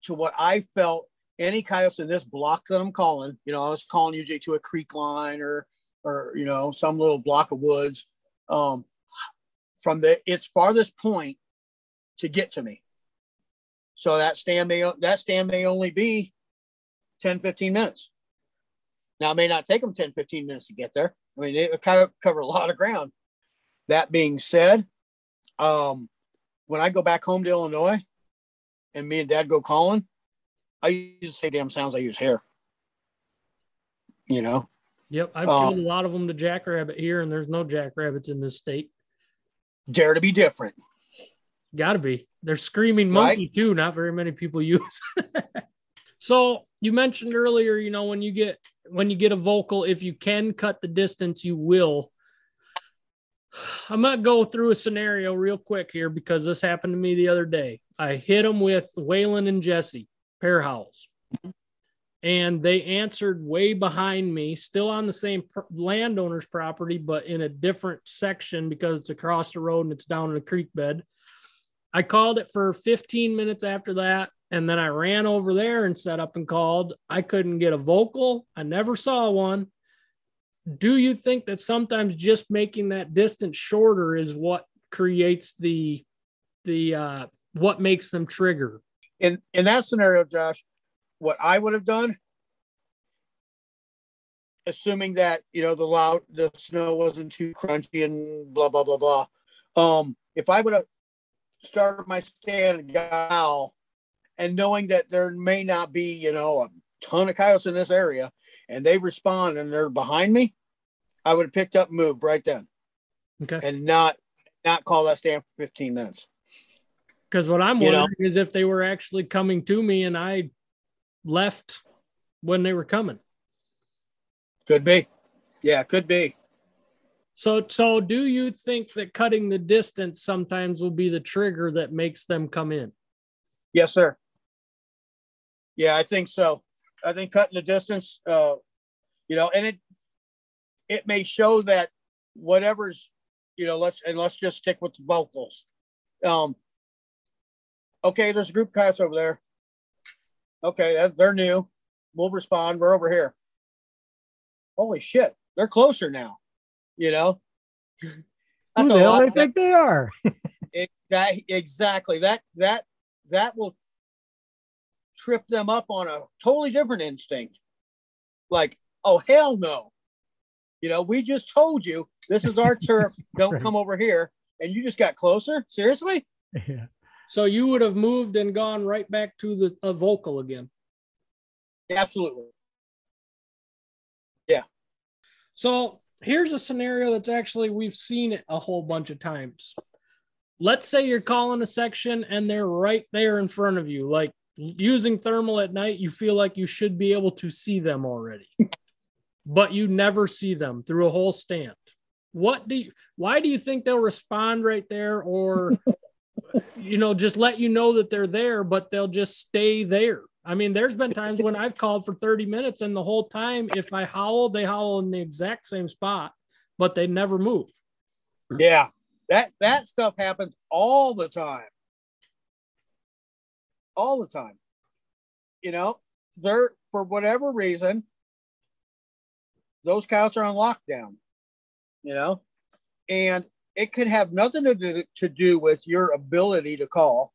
to what I felt any coyotes in this block that I'm calling, you know, I was calling usually to a creek line or, or, you know, some little block of woods, um, from the, its farthest point to get to me. So that stand may, that stand may only be 10, 15 minutes. Now it may not take them 10, 15 minutes to get there. I mean, it kind of cover a lot of ground. That being said, um, when I go back home to Illinois and me and dad go calling, I use the same damn sounds I use here. You know, Yep. I've Um, killed a lot of them to jackrabbit here, and there's no jackrabbits in this state. Dare to be different. Gotta be. They're screaming Right. monkey too. Not very many people use. so you mentioned earlier, you know, when you get when you get a vocal, if you can cut the distance, you will. I'm gonna go through a scenario real quick here because this happened to me the other day. I hit them with Waylon and Jesse pair howls, and they answered way behind me, still on the same pr- landowner's property, but in a different section because it's across the road and it's down in a creek bed. I called it for 15 minutes after that. And then I ran over there and set up and called. I couldn't get a vocal. I never saw one. Do you think that sometimes just making that distance shorter is what creates the the uh what makes them trigger? In in that scenario, Josh, what I would have done, assuming that you know the loud the snow wasn't too crunchy and blah blah blah blah. Um, if I would have started my stand and and knowing that there may not be you know a ton of coyotes in this area, and they respond and they're behind me, I would have picked up and moved right then, Okay. and not not call that stand for 15 minutes. Because what I'm You know? wondering is if they were actually coming to me and I left when they were coming. Could be, yeah, could be. So, so do you think that cutting the distance sometimes will be the trigger that makes them come in? Yes, sir. Yeah, I think so. I think cutting the distance, uh, you know, and it it may show that whatever's, you know, let's and let's just stick with the vocals. Um, okay, there's a group of coyotes over there. Okay, they're new. We'll respond. We're over here. Holy shit, they're closer now. You know, Who That's the a hell they think they are? It, that exactly that that that will trip them up on a totally different instinct. Like, oh hell no. You know, we just told you this is our turf. Don't Right. come over here. And you just got closer? Seriously? yeah. So you would have moved and gone right back to the a vocal again. Absolutely. Yeah. So here's a scenario that's actually we've seen it a whole bunch of times. Let's say you're calling a section and they're right there in front of you, like using thermal at night, you feel like you should be able to see them already, but you never see them through a whole stand. What do you, why do you think they'll respond right there? Or you know, just let you know that they're there, but they'll just stay there. I mean, there's been times when I've called for 30 minutes and the whole time, if I howl, they howl in the exact same spot, but they never move. Yeah. That that stuff happens all the time. All the time. You know, they're for whatever reason, those cows are on lockdown. You know, and it could have nothing to do, to do with your ability to call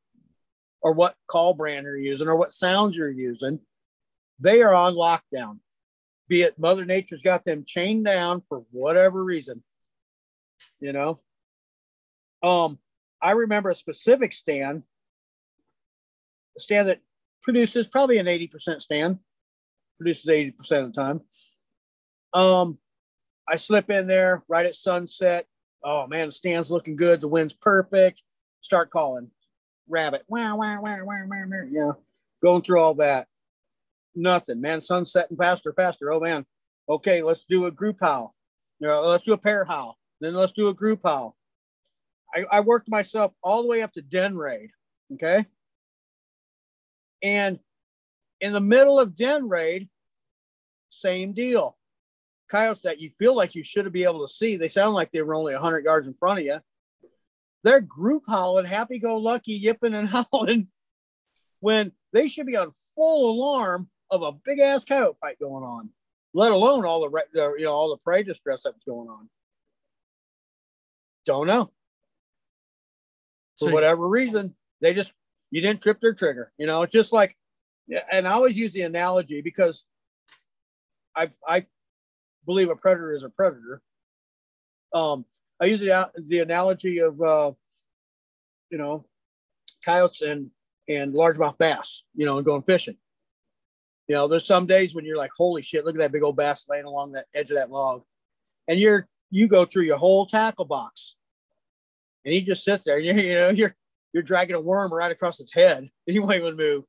or what call brand you're using or what sounds you're using. They are on lockdown. Be it Mother Nature's got them chained down for whatever reason. You know? Um, I remember a specific stand, a stand that produces probably an 80% stand, produces 80% of the time. Um, I slip in there right at sunset. Oh man, the stand's looking good. The wind's perfect. Start calling rabbit. Wow, wow, wow, wow, wow, wow. Going through all that. Nothing, man. Sun's setting faster, faster. Oh man. Okay, let's do a group howl. You know, let's do a pair howl. Then let's do a group howl. I, I worked myself all the way up to den raid. Okay. And in the middle of den raid, same deal. Coyotes that you feel like you should be able to see, they sound like they were only 100 yards in front of you. They're group howling, happy go lucky, yipping and howling when they should be on full alarm of a big ass coyote fight going on, let alone all the, the you know all the prey distress that's going on. Don't know. For so, whatever reason, they just you didn't trip their trigger. You know, it's just like, and I always use the analogy because I've I believe a predator is a predator. Um, I use the, the analogy of, uh, you know, coyotes and and largemouth bass, you know, and going fishing. You know, there's some days when you're like, holy shit, look at that big old bass laying along that edge of that log. And you're you go through your whole tackle box. And he just sits there, and you know, you're you're dragging a worm right across its head, and he won't even move.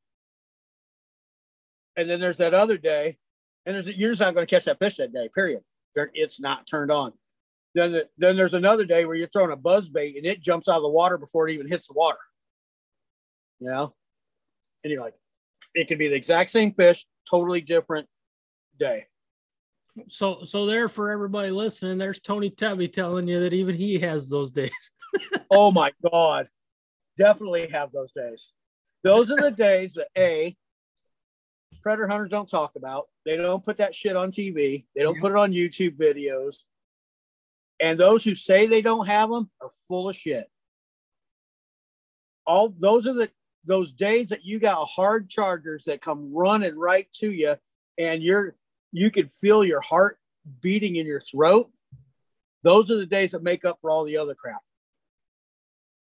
And then there's that other day, and there's you're just not going to catch that fish that day, period. It's not turned on. Then, then there's another day where you're throwing a buzz bait and it jumps out of the water before it even hits the water. You know? And you're like, it could be the exact same fish, totally different day. So, so there for everybody listening, there's Tony Tebby telling you that even he has those days. oh my God. Definitely have those days. Those are the days that A, predator hunters don't talk about. They don't put that shit on TV. They don't put it on YouTube videos. And those who say they don't have them are full of shit. All those are the those days that you got hard chargers that come running right to you, and you're you can feel your heart beating in your throat. Those are the days that make up for all the other crap.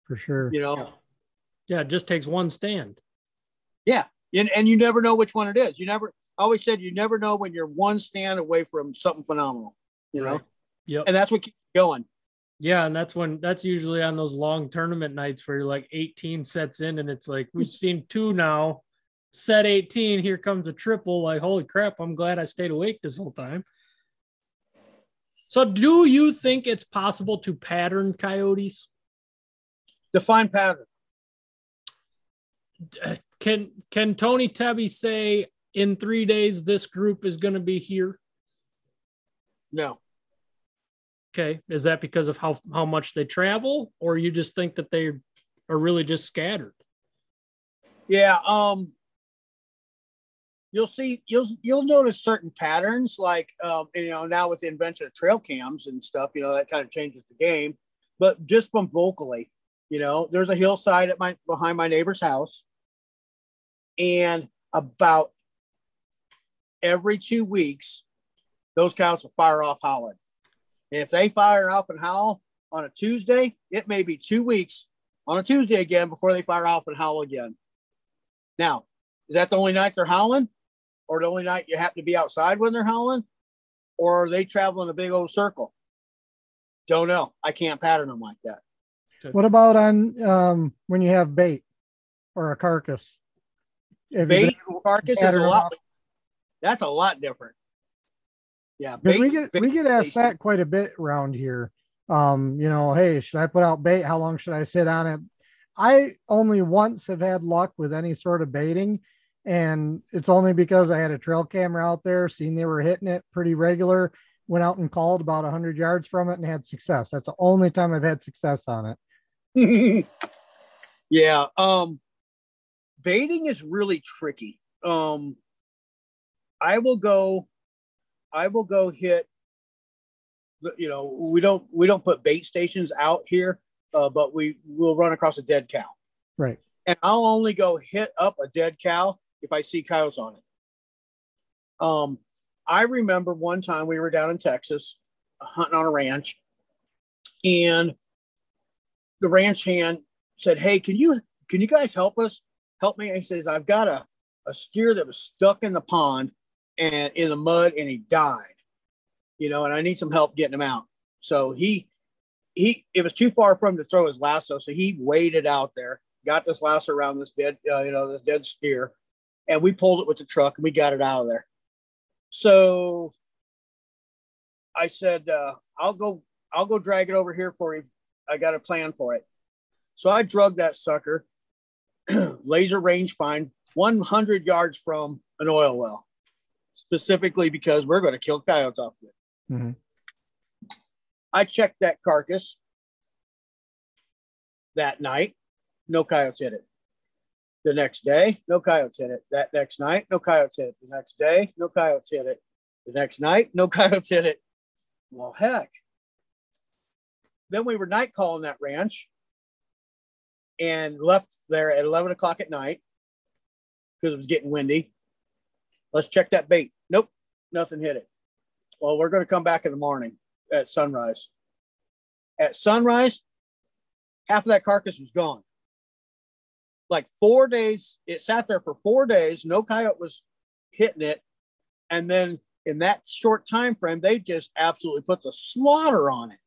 For sure. You know. Yeah, it just takes one stand. Yeah. And, and you never know which one it is. You never I always said you never know when you're one stand away from something phenomenal. You know? Right. Yep. And that's what keeps going. Yeah, and that's when that's usually on those long tournament nights where you're like 18 sets in, and it's like we've seen two now. Set 18, here comes a triple. Like, holy crap, I'm glad I stayed awake this whole time. So, do you think it's possible to pattern coyotes? Define pattern. Uh, Can can Tony Tebby say in three days this group is going to be here? No. Okay. Is that because of how how much they travel, or you just think that they are really just scattered? Yeah. Um. You'll see. You'll you'll notice certain patterns, like um, you know now with the invention of trail cams and stuff. You know that kind of changes the game. But just from vocally, you know, there's a hillside at my behind my neighbor's house, and about every two weeks, those cows will fire off howling. And if they fire off and howl on a Tuesday, it may be two weeks on a Tuesday again before they fire off and howl again. Now, is that the only night they're howling? Or the only night you happen to be outside when they're howling? Or are they traveling a big old circle? Don't know. I can't pattern them like that. What about on um, when you have bait or a carcass? Bait carcass is a lot. That's a lot different. Yeah, bait, we get we get asked that quite a bit around here. Um, you know, hey, should I put out bait? How long should I sit on it? I only once have had luck with any sort of baiting, and it's only because I had a trail camera out there, seen they were hitting it pretty regular, went out and called about 100 yards from it and had success. That's the only time I've had success on it. yeah. Um, baiting is really tricky. Um, I will go, I will go hit. You know, we don't we don't put bait stations out here, uh, but we will run across a dead cow. Right. And I'll only go hit up a dead cow if I see cows on it. Um, I remember one time we were down in Texas hunting on a ranch, and the ranch hand said, "Hey, can you can you guys help us? Help me?" And he says, "I've got a a steer that was stuck in the pond and in the mud, and he died. You know, and I need some help getting him out." So he he it was too far for him to throw his lasso, so he waited out there, got this lasso around this dead uh, you know this dead steer, and we pulled it with the truck and we got it out of there. So I said, uh, I'll go, I'll go drag it over here for you. I got a plan for it. So I drug that sucker, laser range find 100 yards from an oil well, specifically because we're going to kill coyotes off of it. Mm-hmm. I checked that carcass that night. No coyotes hit it. The next day, no coyotes hit it. That next night, no coyotes hit it. The next day, no coyotes hit it. The next night, no coyotes hit it. Well, heck. Then we were night calling that ranch and left there at 11 o'clock at night because it was getting windy. Let's check that bait. Nope, nothing hit it. Well, we're going to come back in the morning at sunrise. At sunrise, half of that carcass was gone like four days. It sat there for four days. No coyote was hitting it, and then in that short time frame, they just absolutely put the slaughter on it.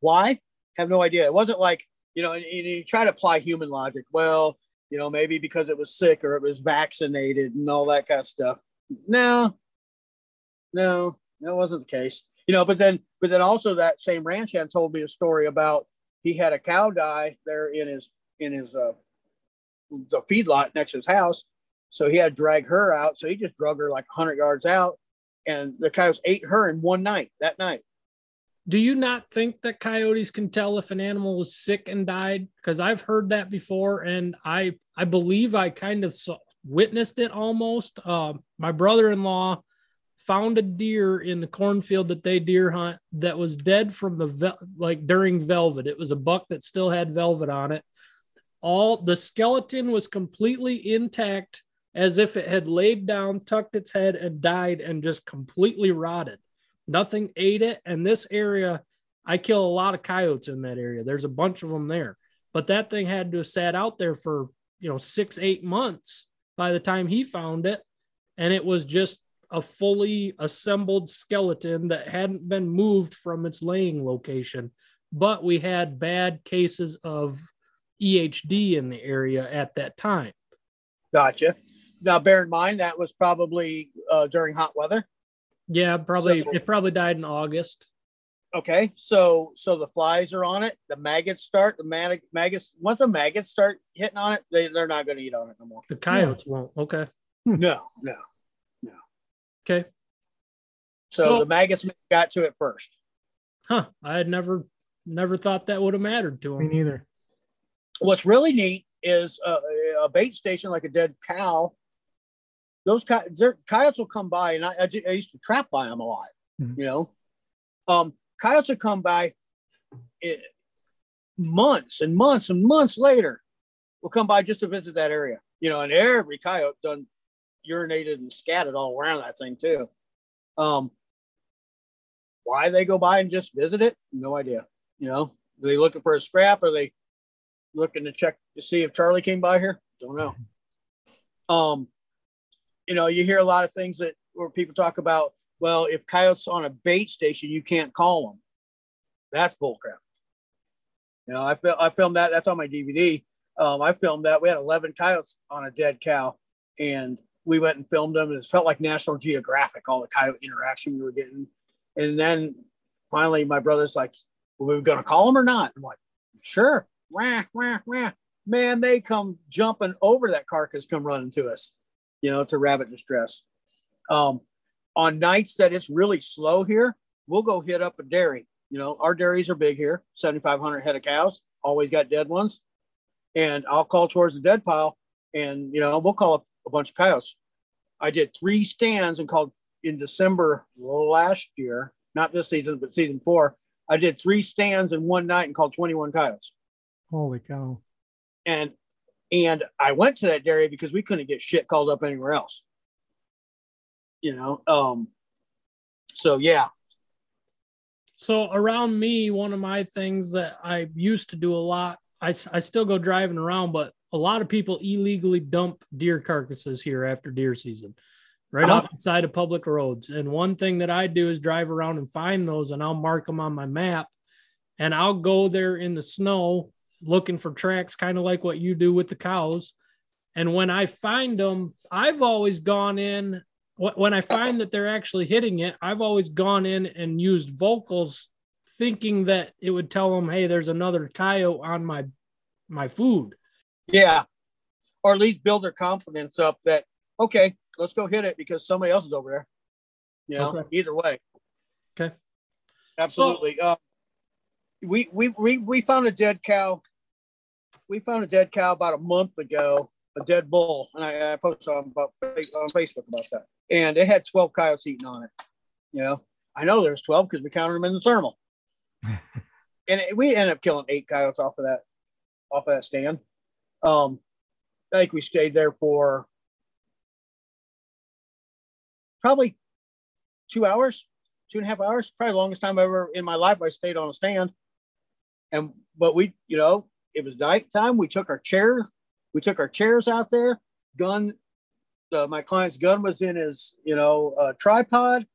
Why? Have no idea. It wasn't like you know, and, and you try to apply human logic. Well, you know, maybe because it was sick or it was vaccinated and all that kind of stuff. No, no, that wasn't the case. You know, but then, but then also that same ranch hand told me a story about he had a cow die there in his in his uh, the feedlot next to his house. So he had to drag her out. So he just drug her like 100 yards out, and the coyotes ate her in one night. That night. Do you not think that coyotes can tell if an animal was sick and died? Because I've heard that before, and I I believe I kind of saw, witnessed it almost. Uh, my brother-in-law found a deer in the cornfield that they deer hunt that was dead from the ve- like during velvet. It was a buck that still had velvet on it all the skeleton was completely intact as if it had laid down, tucked its head, and died and just completely rotted. Nothing ate it. And this area, I kill a lot of coyotes in that area. There's a bunch of them there. But that thing had to have sat out there for, you know, six, eight months by the time he found it. And it was just a fully assembled skeleton that hadn't been moved from its laying location. But we had bad cases of EHD in the area at that time. Gotcha. Now, bear in mind that was probably uh, during hot weather. Yeah, probably. So, it probably died in August. Okay, so so the flies are on it. The maggots start. The mag- maggots once the maggots start hitting on it, they they're not going to eat on it no more. The coyotes no. won't. Okay. Hmm. No, no, no. Okay. So, so the maggots got to it first. Huh? I had never never thought that would have mattered to them. Me neither what's really neat is a, a, bait station like a dead cow. Those coyotes will come by, and I, I, I, used to trap by them a lot. Mm-hmm. You know, um, coyotes will come by it, eh, months and months and months later. Will come by just to visit that area. You know, and every coyote done urinated and scattered all around that thing too. Um, why they go by and just visit it? No idea. You know, are they looking for a scrap? Are they looking to check to see if Charlie came by here. Don't know. Um, you know, you hear a lot of things that where people talk about, well, if coyotes on a bait station, you can't call them. That's bullcrap. You know, I fil- I filmed that. That's on my DVD. Um, I filmed that. We had 11 coyotes on a dead cow, and we went and filmed them. And it felt like National Geographic, all the coyote interaction we were getting. And then finally, my brother's like, well, "We are going to call them or not?" I'm like, "Sure." wah, wah, wah. Man, they come jumping over that carcass, come running to us. You know, to rabbit distress. Um, on nights that it's really slow here, we'll go hit up a dairy. You know, our dairies are big here, 7,500 head of cows, always got dead ones. And I'll call towards the dead pile and, you know, we'll call up a bunch of coyotes. I did three stands and called in December last year, not this season, but season four. I did three stands in one night and called 21 coyotes. Holy cow. And and I went to that dairy because we couldn't get shit called up anywhere else. You know, um, so yeah. So around me, one of my things that I used to do a lot, I, I still go driving around, but a lot of people illegally dump deer carcasses here after deer season, right uh-huh. outside of public roads. And one thing that I do is drive around and find those, and I'll mark them on my map, and I'll go there in the snow looking for tracks, kind of like what you do with the cows. And when I find them, I've always gone in when I find that they're actually hitting it, I've always gone in and used vocals thinking that it would tell them, hey, there's another coyote on my my food. Yeah. Or at least build their confidence up that, okay, let's go hit it because somebody else is over there. You know, okay. either way. Okay. Absolutely. So, uh, we, we we we found a dead cow. We found a dead cow about a month ago, a dead bull, and I, I posted on about on Facebook about that and it had 12 coyotes eating on it. You know, I know there's 12 because we counted them in the thermal. and it, we ended up killing eight coyotes off of that, off of that stand. Um, I think we stayed there for probably two hours, two and a half hours, probably the longest time ever in my life I stayed on a stand. And but we, you know, it was night time. We took our chair, we took our chairs out there, gun uh, my client's gun was in his, you know, uh, tripod,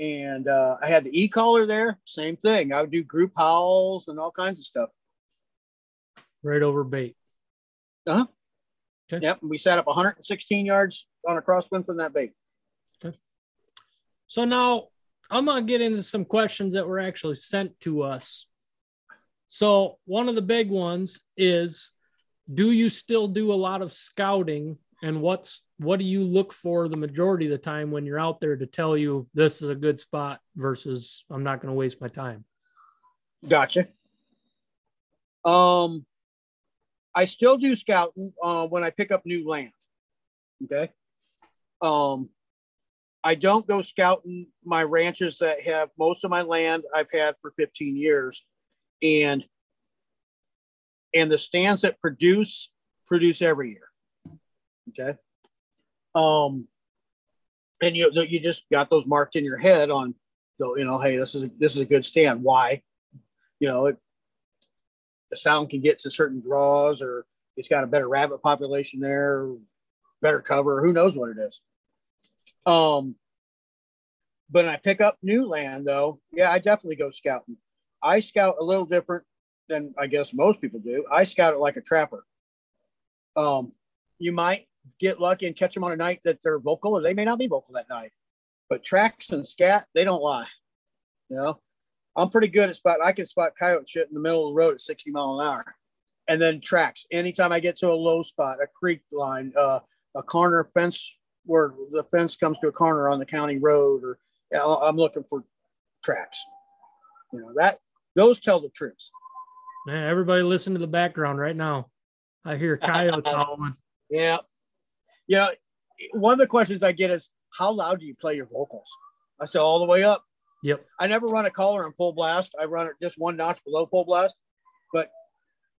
and uh, I had the e caller there. Same thing. I would do group howls and all kinds of stuff. Right over bait. Uh huh. Okay. Yep. We sat up 116 yards on a crosswind from that bait. Okay. So now I'm gonna get into some questions that were actually sent to us. So one of the big ones is, do you still do a lot of scouting and what's what do you look for the majority of the time when you're out there to tell you this is a good spot versus I'm not going to waste my time? Gotcha. Um, I still do scouting uh, when I pick up new land. Okay. Um, I don't go scouting my ranches that have most of my land I've had for 15 years, and and the stands that produce produce every year. Okay. Um, and you you just got those marked in your head on, so you know, hey, this is a, this is a good stand. Why? You know, it, the sound can get to certain draws, or it's got a better rabbit population there, better cover. Who knows what it is? Um, but I pick up new land though. Yeah, I definitely go scouting. I scout a little different than I guess most people do. I scout it like a trapper. Um, you might get lucky and catch them on a night that they're vocal, or they may not be vocal that night. But tracks and scat, they don't lie. You know, I'm pretty good at spot. I can spot coyote shit in the middle of the road at 60 mile an hour, and then tracks. Anytime I get to a low spot, a creek line, uh, a corner fence where the fence comes to a corner on the county road, or I'm looking for tracks. You know that those tell the truth. Man, everybody listen to the background right now. I hear coyotes howling. Yeah, you know, one of the questions I get is how loud do you play your vocals? I say all the way up. Yep. I never run a collar on full blast. I run it just one notch below full blast. But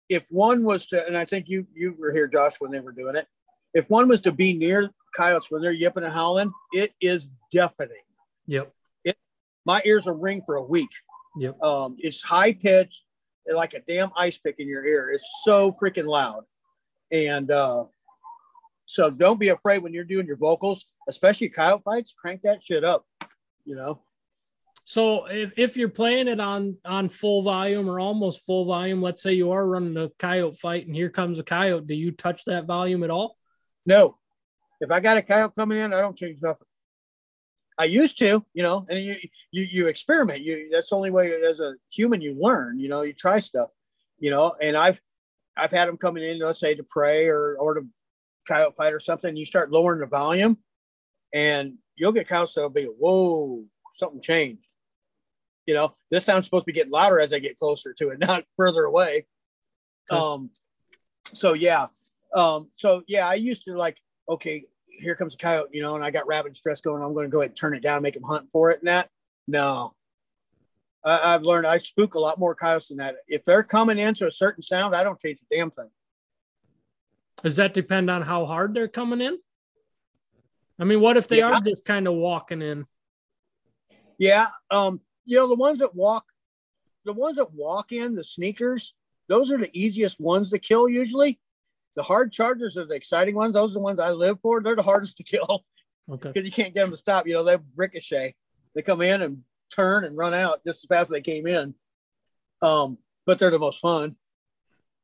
if one was to, and I think you you were here, Josh, when they were doing it. If one was to be near coyotes when they're yipping and howling, it is deafening. Yep. It my ears will ring for a week. Yep. Um, it's high pitched, like a damn ice pick in your ear. It's so freaking loud. And uh, so don't be afraid when you're doing your vocals, especially coyote fights. Crank that shit up, you know. So if, if you're playing it on on full volume or almost full volume, let's say you are running a coyote fight and here comes a coyote, do you touch that volume at all? No. If I got a coyote coming in, I don't change nothing. I used to, you know, and you you you experiment. You that's the only way as a human you learn. You know, you try stuff. You know, and I've I've had them coming in, let's say to prey or or to coyote fight or something. You start lowering the volume, and you'll get coyotes that'll be whoa, something changed. You know, this sound's supposed to be getting louder as I get closer to it, not further away. Okay. Um, so yeah, um, so yeah, I used to like, okay, here comes a coyote, you know, and I got rabbit distress going. I'm going to go ahead and turn it down, make him hunt for it, and that. No, I, I've learned I spook a lot more coyotes than that. If they're coming into a certain sound, I don't change a damn thing. Does that depend on how hard they're coming in? I mean, what if they Yeah. are just kind of walking in? Yeah. Um, you know, the ones that walk, the ones that walk in, the sneakers, those are the easiest ones to kill usually. The hard chargers are the exciting ones. Those are the ones I live for. They're the hardest to kill Okay. because you can't get them to stop. You know, they ricochet. They come in and turn and run out just as fast as they came in. Um, but they're the most fun.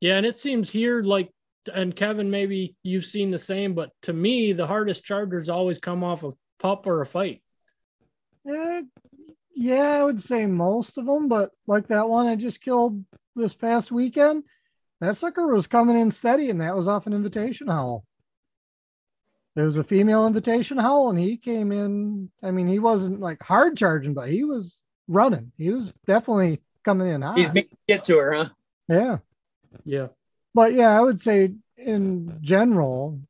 Yeah, and it seems here like, and Kevin, maybe you've seen the same, but to me, the hardest chargers always come off a pup or a fight. Eh, yeah, I would say most of them, but like that one I just killed this past weekend, that sucker was coming in steady, and that was off an invitation howl. There was a female invitation howl, and he came in. I mean, he wasn't like hard charging, but he was running. He was definitely coming in hot. He's making get to her, huh? yeah, Yeah. but yeah, I would say in general,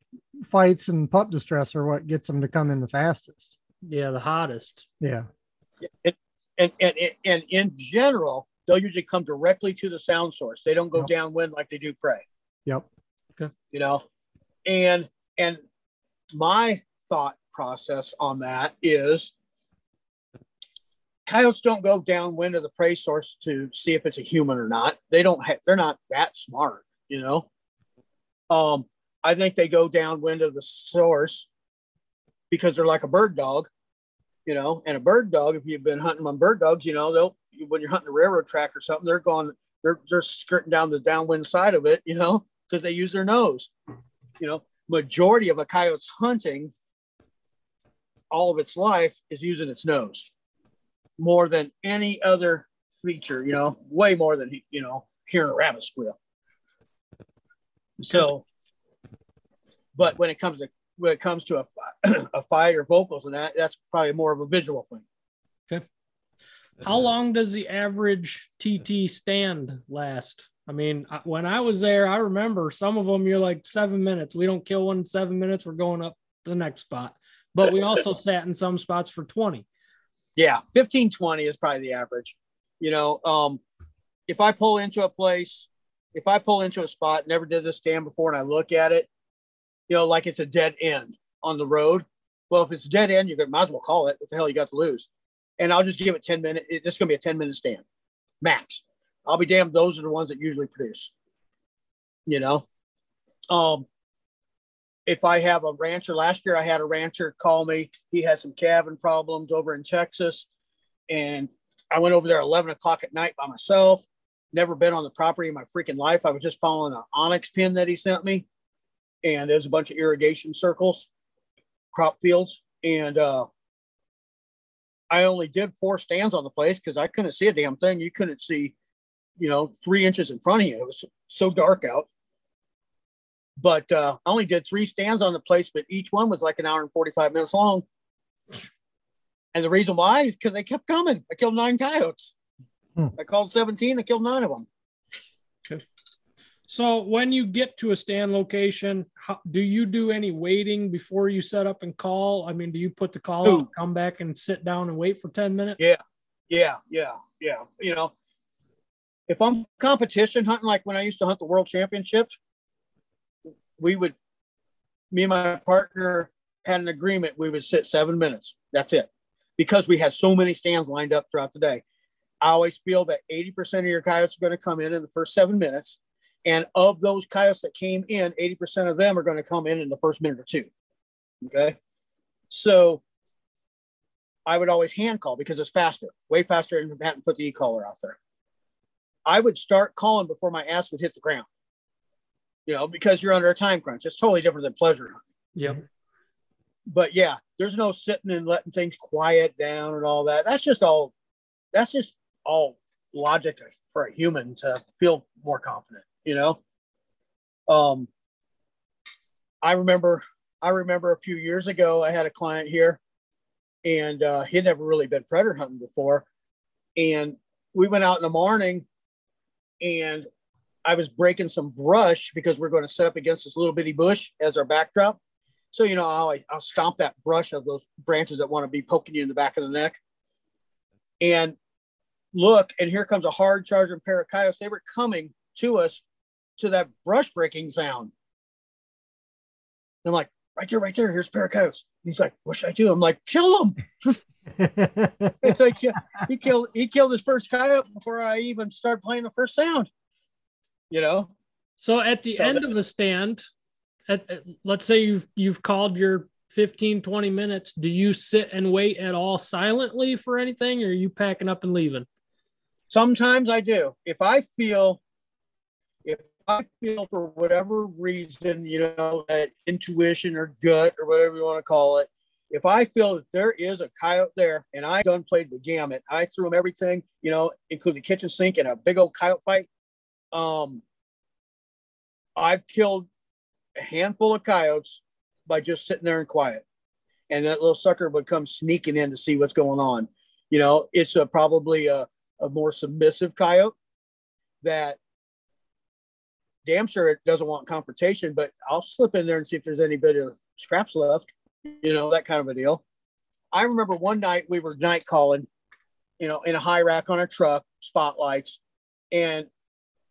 fights and pup distress are what gets them to come in the fastest. Yeah, the hottest. Yeah. and and and, and in general, they'll usually come directly to the sound source. They don't go Yep. downwind like they do prey. Yep. Okay. You know, and and my thought process on that is coyotes don't go downwind of the prey source to see if it's a human or not. They don't have they're not that smart, you know. Um, I think they go downwind of the source because they're like a bird dog, you know, and a bird dog, if you've been hunting on bird dogs, you know, they'll when you're hunting a railroad track or something, they're going they're they're skirting down the downwind side of it, you know, because they use their nose. You know, majority of a coyote's hunting all of its life is using its nose more than any other feature, you know, way more than you know, hearing a rabbit squeal. So, but when it comes to when it comes to a, a or vocals and that, that's probably more of a visual thing. How long does the average TT stand last? I mean, when I was there, I remember some of them you're like seven minutes. We don't kill one in seven minutes. We're going up the next spot. But we also sat in some spots for 20. Yeah, 15, 20 is probably the average. You know, um, if I pull into a place, if I pull into a spot, never did this stand before, and I look at it, you know, like it's a dead end on the road. Well, if it's a dead end, you might as well call it. What the hell you got to lose? And I'll just give it 10 minutes. It's going to be a 10 minute stand max. I'll be damned. Those are the ones that usually produce, you know? Um, if I have a rancher, last year I had a rancher call me. He had some cabin problems over in Texas. And I went over there 11 o'clock at night by myself. Never been on the property in my freaking life. I was just following an onX pin that he sent me. And there's a bunch of irrigation circles, crop fields. And uh, I only did four stands on the place because I couldn't see a damn thing. You couldn't see, you know, three inches in front of you. It was so dark out but uh, I only did three stands on the place, but each one was like an hour and 45 minutes long. And the reason why is because they kept coming. I killed nine coyotes. Hmm. I called 17, I killed nine of them. Okay. So when you get to a stand location, how, do you do any waiting before you set up and call? I mean, do you put the call Ooh. out, come back and sit down and wait for 10 minutes? Yeah, yeah, yeah, yeah. You know, if I'm competition hunting, like when I used to hunt the world championships, we would, me and my partner had an agreement. We would sit seven minutes. That's it. Because we had so many stands lined up throughout the day. I always feel that 80% of your coyotes are going to come in in the first seven minutes. And of those coyotes that came in, 80% of them are going to come in in the first minute or two. Okay. So I would always hand call because it's faster, way faster than having to put the e-caller out there. I would start calling before my ass would hit the ground, you know, because you're under a time crunch. It's totally different than pleasure hunting. Yep. But yeah, there's no sitting and letting things quiet down and all that. That's just all, that's just all logic for a human to feel more confident, you know? Um, I remember, I remember a few years ago, I had a client here, and uh, he'd never really been predator hunting before, and we went out in the morning, and I was breaking some brush because we're going to set up against this little bitty bush as our backdrop. So you know, I'll, I'll stomp that brush of those branches that want to be poking you in the back of the neck, and look, and here comes a hard charging pair of coyotes. They were coming to us to that brush breaking sound. I'm like, right there, right there. Here's a pair of coyotes. He's like, what should I do? I'm like, kill him. it's like he killed he killed his first coyote before I even started playing the first sound. You know. So at the so end that, of the stand, at, at, let's say you've you've called your 15 20 minutes do you sit and wait at all silently for anything or are you packing up and leaving sometimes i do if i feel if i feel for whatever reason you know that intuition or gut or whatever you want to call it if i feel that there is a coyote there and i done played the gamut i threw him everything you know including the kitchen sink and a big old coyote fight um i've killed a handful of coyotes by just sitting there and quiet. And that little sucker would come sneaking in to see what's going on. You know, it's a, probably a, a more submissive coyote that damn sure it doesn't want confrontation, but I'll slip in there and see if there's any bit of scraps left, you know, that kind of a deal. I remember one night we were night calling, you know, in a high rack on a truck, spotlights, and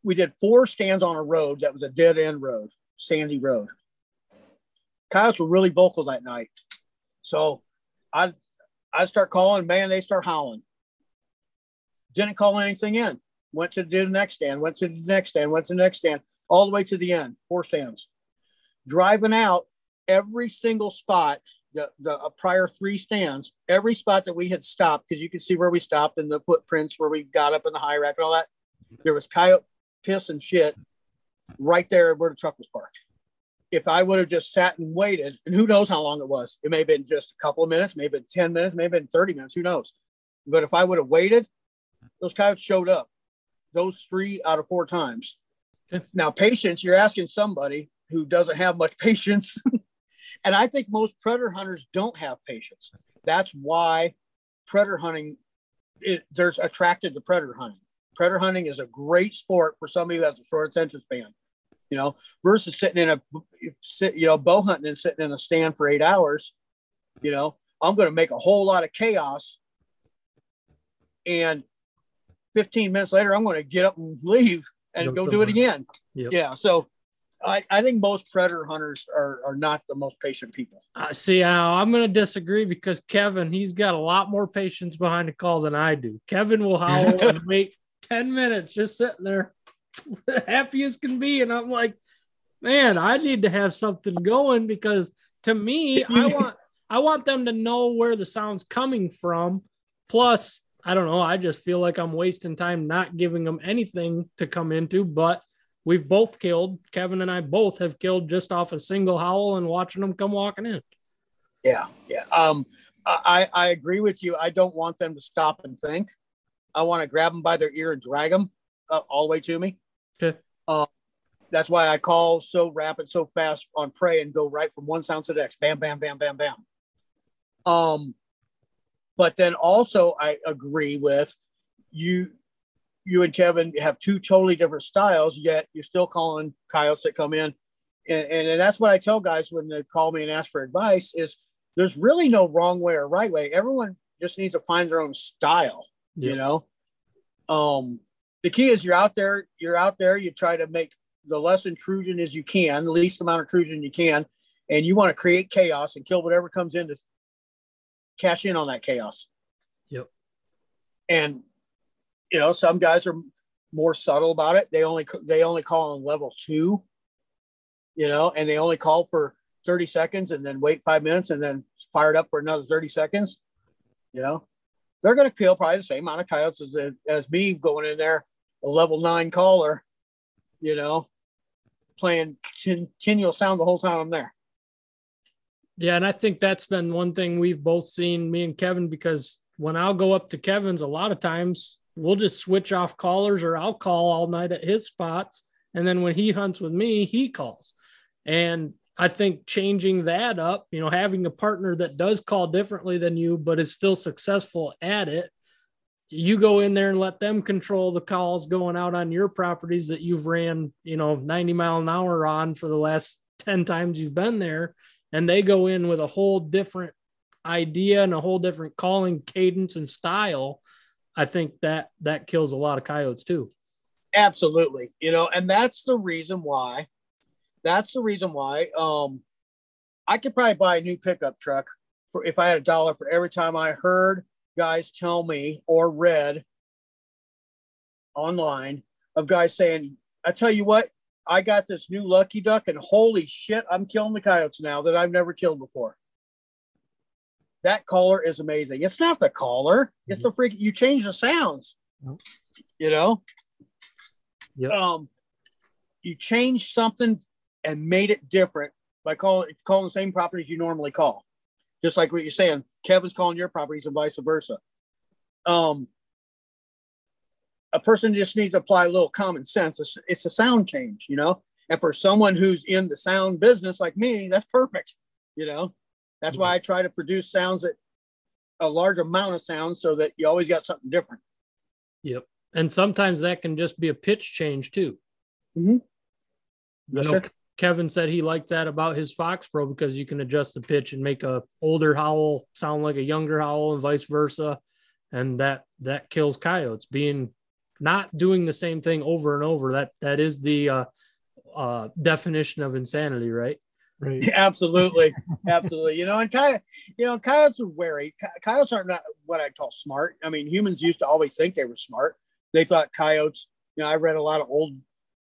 we did four stands on a road that was a dead end road, sandy road coyotes were really vocal that night. So I I start calling, man, they start howling. Didn't call anything in. Went to do the next stand, went to the next stand, went to the next stand, all the way to the end, four stands. Driving out every single spot, the, the uh, prior three stands, every spot that we had stopped, because you can see where we stopped and the footprints where we got up in the high rack and all that. There was coyote piss and shit right there where the truck was parked if I would have just sat and waited, and who knows how long it was, it may have been just a couple of minutes, maybe 10 minutes, maybe been 30 minutes, who knows. But if I would have waited, those coyotes showed up those three out of four times. Okay. Now, patience, you're asking somebody who doesn't have much patience. and I think most predator hunters don't have patience. That's why predator hunting, it, there's attracted to predator hunting. Predator hunting is a great sport for somebody who has a short attention span you know, versus sitting in a, you know, bow hunting and sitting in a stand for eight hours, you know, I'm going to make a whole lot of chaos. And 15 minutes later, I'm going to get up and leave and go, do it again. Yep. Yeah. So I, I think most predator hunters are, are not the most patient people. I uh, see how I'm going to disagree because Kevin, he's got a lot more patience behind the call than I do. Kevin will howl and wait 10 minutes just sitting there happy as can be. And I'm like, man, I need to have something going because to me, I want I want them to know where the sound's coming from. Plus, I don't know, I just feel like I'm wasting time not giving them anything to come into, but we've both killed. Kevin and I both have killed just off a single howl and watching them come walking in. Yeah, yeah. Um, I I agree with you. I don't want them to stop and think. I want to grab them by their ear and drag them uh, all the way to me. Okay. Um, that's why I call so rapid, so fast on prey and go right from one sound to the next. Bam, bam, bam, bam, bam. Um, but then also I agree with you. You and Kevin have two totally different styles, yet you're still calling coyotes that come in, and, and, and that's what I tell guys when they call me and ask for advice. Is there's really no wrong way or right way. Everyone just needs to find their own style. Yep. You know, um, the key is you're out there, you're out there, you try to make the less intrusion as you can, the least amount of intrusion you can, and you want to create chaos and kill whatever comes in to cash in on that chaos. Yep. And you know, some guys are more subtle about it. They only they only call on level two, you know, and they only call for 30 seconds and then wait five minutes and then fire it up for another 30 seconds. You know, they're going to kill probably the same amount of coyotes as, as me going in there, a level nine caller, you know, playing continual sound the whole time I'm there. Yeah, and I think that's been one thing we've both seen, me and Kevin, because when I'll go up to Kevin's, a lot of times we'll just switch off callers or I'll call all night at his spots And then when he hunts with me, he calls. And I think changing that up, you know, having a partner that does call differently than you, but is still successful at it, you go in there and let them control the calls going out on your properties that you've ran, you know, 90 mile an hour on for the last 10 times you've been there. And they go in with a whole different idea and a whole different calling cadence and style. I think that that kills a lot of coyotes too. Absolutely. You know, and that's the reason why, that's the reason why, um, I could probably buy a new pickup truck for if I had a dollar for every time I heard guys tell me or read online of guys saying, I tell you what, I got this new lucky duck, and holy shit, I'm killing the coyotes now that I've never killed before. That caller is amazing. It's not the caller, it's the freak. You change the sounds, you know? Yep. Um, you change something and made it different by calling calling the same properties you normally call. Just like what you're saying, Kevin's calling your properties and vice versa. Um, a person just needs to apply a little common sense. It's, it's a sound change, you know. And for someone who's in the sound business like me, that's perfect. You know, that's why I try to produce sounds that a large amount of sounds so that you always got something different. Yep. And sometimes that can just be a pitch change too. Mm-hmm. I know Kevin said he liked that about his Fox Pro because you can adjust the pitch and make a older howl sound like a younger howl and vice versa. And that that kills coyotes being not doing the same thing over and over. That that is the uh, uh, definition of insanity, right? Right. Absolutely, absolutely. You know, and coyote, you know, coyotes are wary. Coyotes aren't not what I call smart. I mean, humans used to always think they were smart. They thought coyotes. You know, I read a lot of old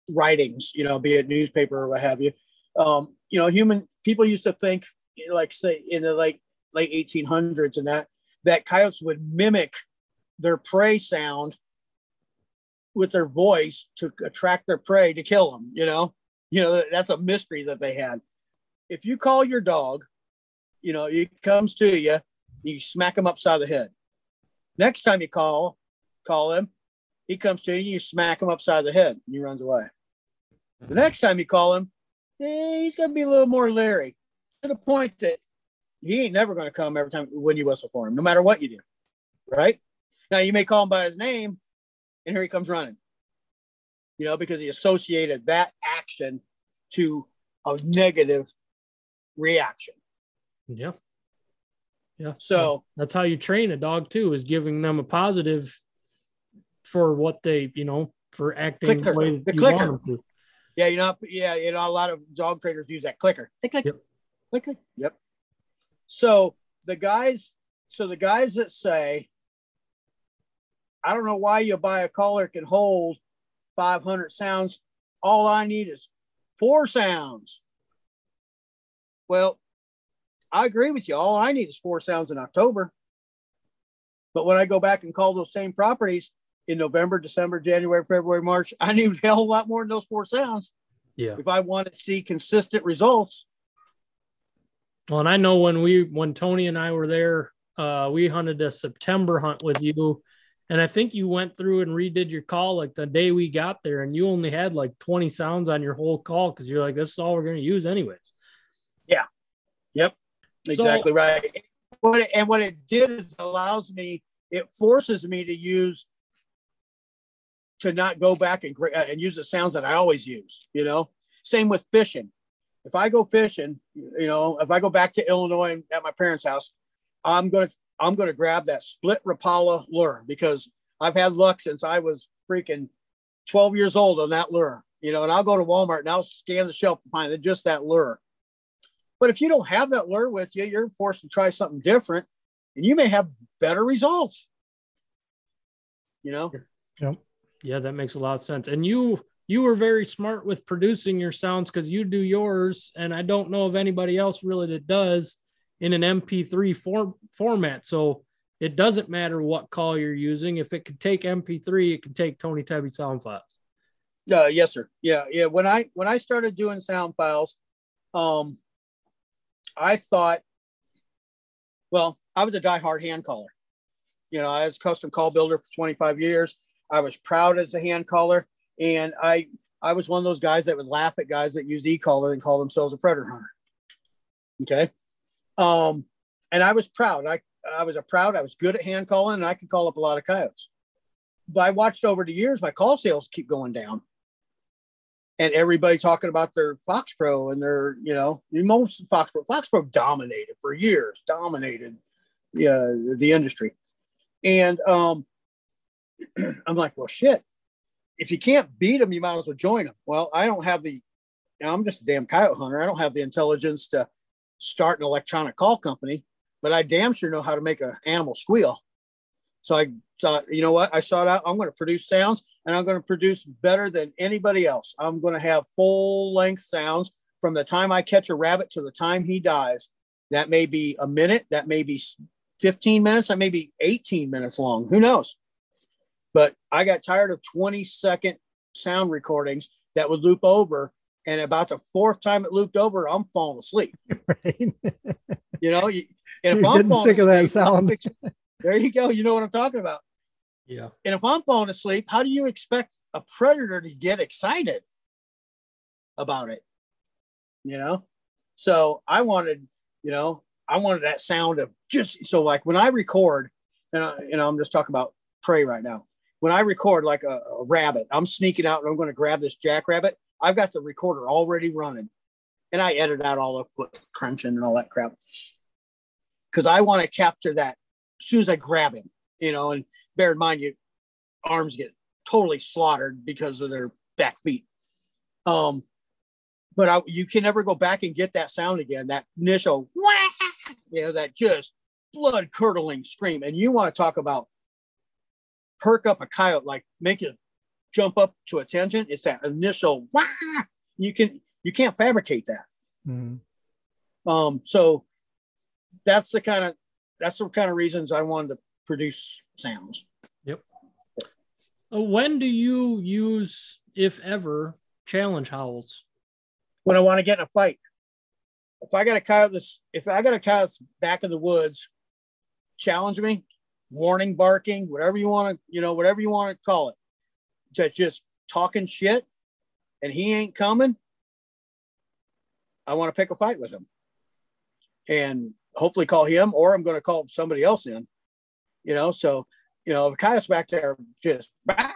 writings. You know, be it newspaper or what have you. Um, you know, human people used to think, like say in the like late 1800s and that that coyotes would mimic their prey sound with their voice to attract their prey to kill them. You know, you know that's a mystery that they had. If you call your dog, you know, he comes to you, you smack him upside the head. Next time you call, call him, he comes to you, you smack him upside the head, and he runs away. The next time you call him, eh, he's gonna be a little more leery to the point that he ain't never gonna come every time when you whistle for him, no matter what you do. Right? Now you may call him by his name, and here he comes running. You know, because he associated that action to a negative reaction. Yeah. Yeah. So that's how you train a dog too, is giving them a positive for what they, you know, for acting Clicker. the way The you clicker. want them to. yeah, you know, yeah, you know, a lot of dog trainers use that clicker. Click, click, Yep. click, click. Yep. So the guys, so the guys that say, I don't know why you buy a collar can hold 500 sounds. All I need is four sounds. Well, I agree with you. All I need is four sounds in October. But when I go back and call those same properties in November, December, January, February, March, I need a hell of a lot more than those four sounds Yeah. if I want to see consistent results. Well, and I know when we when Tony and I were there, uh, we hunted a September hunt with you, and I think you went through and redid your call like the day we got there, and you only had like 20 sounds on your whole call because you're like, this is all we're gonna use anyways. Yeah. Yep, So- exactly right. What it, and what it did is allows me, it forces me to use to not go back and uh, and use the sounds that I always use. You know, same with fishing. If I go fishing, you know, if I go back to Illinois at my parents' house, I'm gonna I'm gonna grab that split Rapala lure because I've had luck since I was freaking 12 years old on that lure. You know, and I'll go to Walmart and I'll scan the shelf and find just that lure. But if you don't have that lure with you, you're forced to try something different and you may have better results. You know? Yeah, that makes a lot of sense. And you you were very smart with producing your sounds because you do yours, and I don't know of anybody else really that does in an MP3 form format. So it doesn't matter what call you're using. If it can take MP3, it can take Tony Tebby sound files. Uh, yes, sir. Yeah, yeah. When I when I started doing sound files, um, I thought, well, I was a diehard hand caller. You know, I was a custom call builder for 25 years. I was proud as a hand caller, and I I was one of those guys that would laugh at guys that use e-caller and call themselves a predator hunter. Okay. Um, and I was proud. I, I was a proud, I was good at hand calling and I could call up a lot of coyotes. But I watched over the years, my call sales keep going down. And everybody talking about their Fox Pro and their, you know, most Fox Pro, Fox Pro dominated for years, dominated yeah, the industry. And um, I'm like, well, shit. If you can't beat them, you might as well join them. Well, I don't have the, I'm just a damn coyote hunter. I don't have the intelligence to start an electronic call company, but I damn sure know how to make an animal squeal. So I thought, you know what? I sought out, I'm going to produce sounds and I'm going to produce better than anybody else. I'm going to have full length sounds from the time I catch a rabbit to the time he dies. That may be a minute, that may be 15 minutes, that may be 18 minutes long. Who knows? But I got tired of 20 second sound recordings that would loop over. And about the fourth time it looped over, I'm falling asleep. Right. you know, you, and if You're I'm falling sick asleep, of that sound. there you go. You know what I'm talking about. Yeah. And if I'm falling asleep, how do you expect a predator to get excited about it? You know? So I wanted, you know, I wanted that sound of just so like when I record, and I, you know, I'm just talking about prey right now. When I record like a, a rabbit, I'm sneaking out and I'm going to grab this jackrabbit. I've got the recorder already running, and I edit out all the foot crunching and all that crap because I want to capture that as soon as I grab him, you know. And bear in mind, your arms get totally slaughtered because of their back feet. Um, but I, you can never go back and get that sound again. That initial, you know, that just blood curdling scream. And you want to talk about perk up a coyote, like make it jump up to attention. It's that initial, Wah! you can you can't fabricate that. Mm-hmm. Um, so that's the kind of that's the kind of reasons I wanted to produce sounds. Yep. Uh, when do you use, if ever, challenge howls? When I want to get in a fight. If I got a coyote this, if I got a coyote back in the woods, challenge me, warning barking, whatever you want to, you know, whatever you want to call it, that's just talking shit, and he ain't coming. I want to pick a fight with him, and hopefully call him, or I'm going to call somebody else in you know. So, you know, the coyote's back there just, I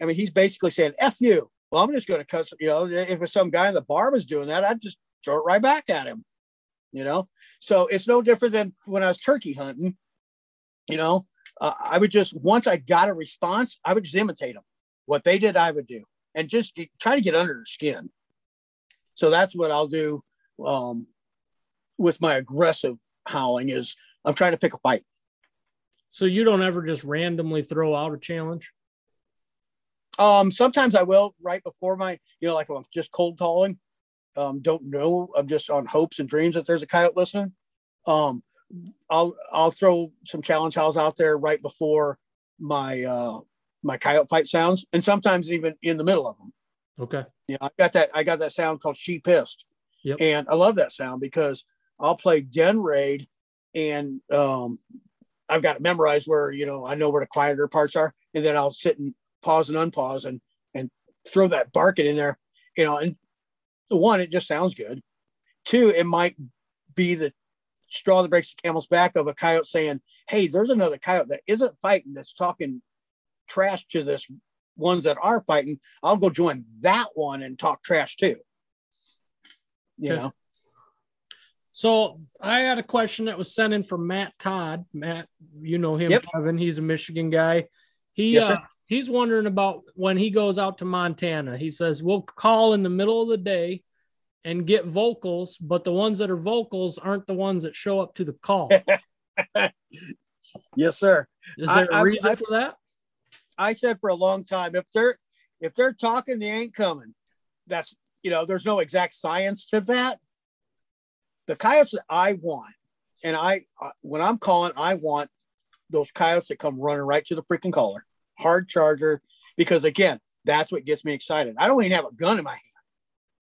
mean, he's basically saying, F you. Well, I'm just going to cut, you know, if it's some guy in the bar was doing that, I'd just throw it right back at him, you know. So it's no different than when I was turkey hunting, you know. Uh, I would just, once I got a response, I would just imitate them. What they did, I would do, and just get, try to get under their skin. So that's what I'll do um, with my aggressive howling is I'm trying to pick a fight. So you don't ever just randomly throw out a challenge? Um, sometimes I will right before my, you know, like I'm just cold calling. Um, don't know. I'm just on hopes and dreams that there's a coyote listening. Um, I'll I'll throw some challenge howls out there right before my uh my coyote fight sounds, and sometimes even in the middle of them. Okay. Yeah, I got that. I got that sound called "She Pissed," yep. and I love that sound because I'll play Den Raid, and um, I've got it memorized where you know I know where the quieter parts are, and then I'll sit and pause and unpause and and throw that barking in there, you know. And one, it just sounds good. Two, it might be the straw that breaks the camel's back of a coyote saying, "Hey, there's another coyote that isn't fighting that's talking trash to this ones that are fighting. I'll go join that one and talk trash too." You know. So I got a question that was sent in from Matt Todd. Matt, you know him, yep. Kevin. He's a Michigan guy. He yes, uh, he's wondering about when he goes out to Montana. He says we'll call in the middle of the day and get vocals, but the ones that are vocals aren't the ones that show up to the call. yes, sir. Is there I, a reason I, for that? I said for a long time, if they're if they're talking, they ain't coming. That's you know, there's no exact science to that the coyotes that I want, and I when I'm calling, I want those coyotes that come running right to the freaking caller, hard charger, because again, that's what gets me excited. I don't even have a gun in my hand.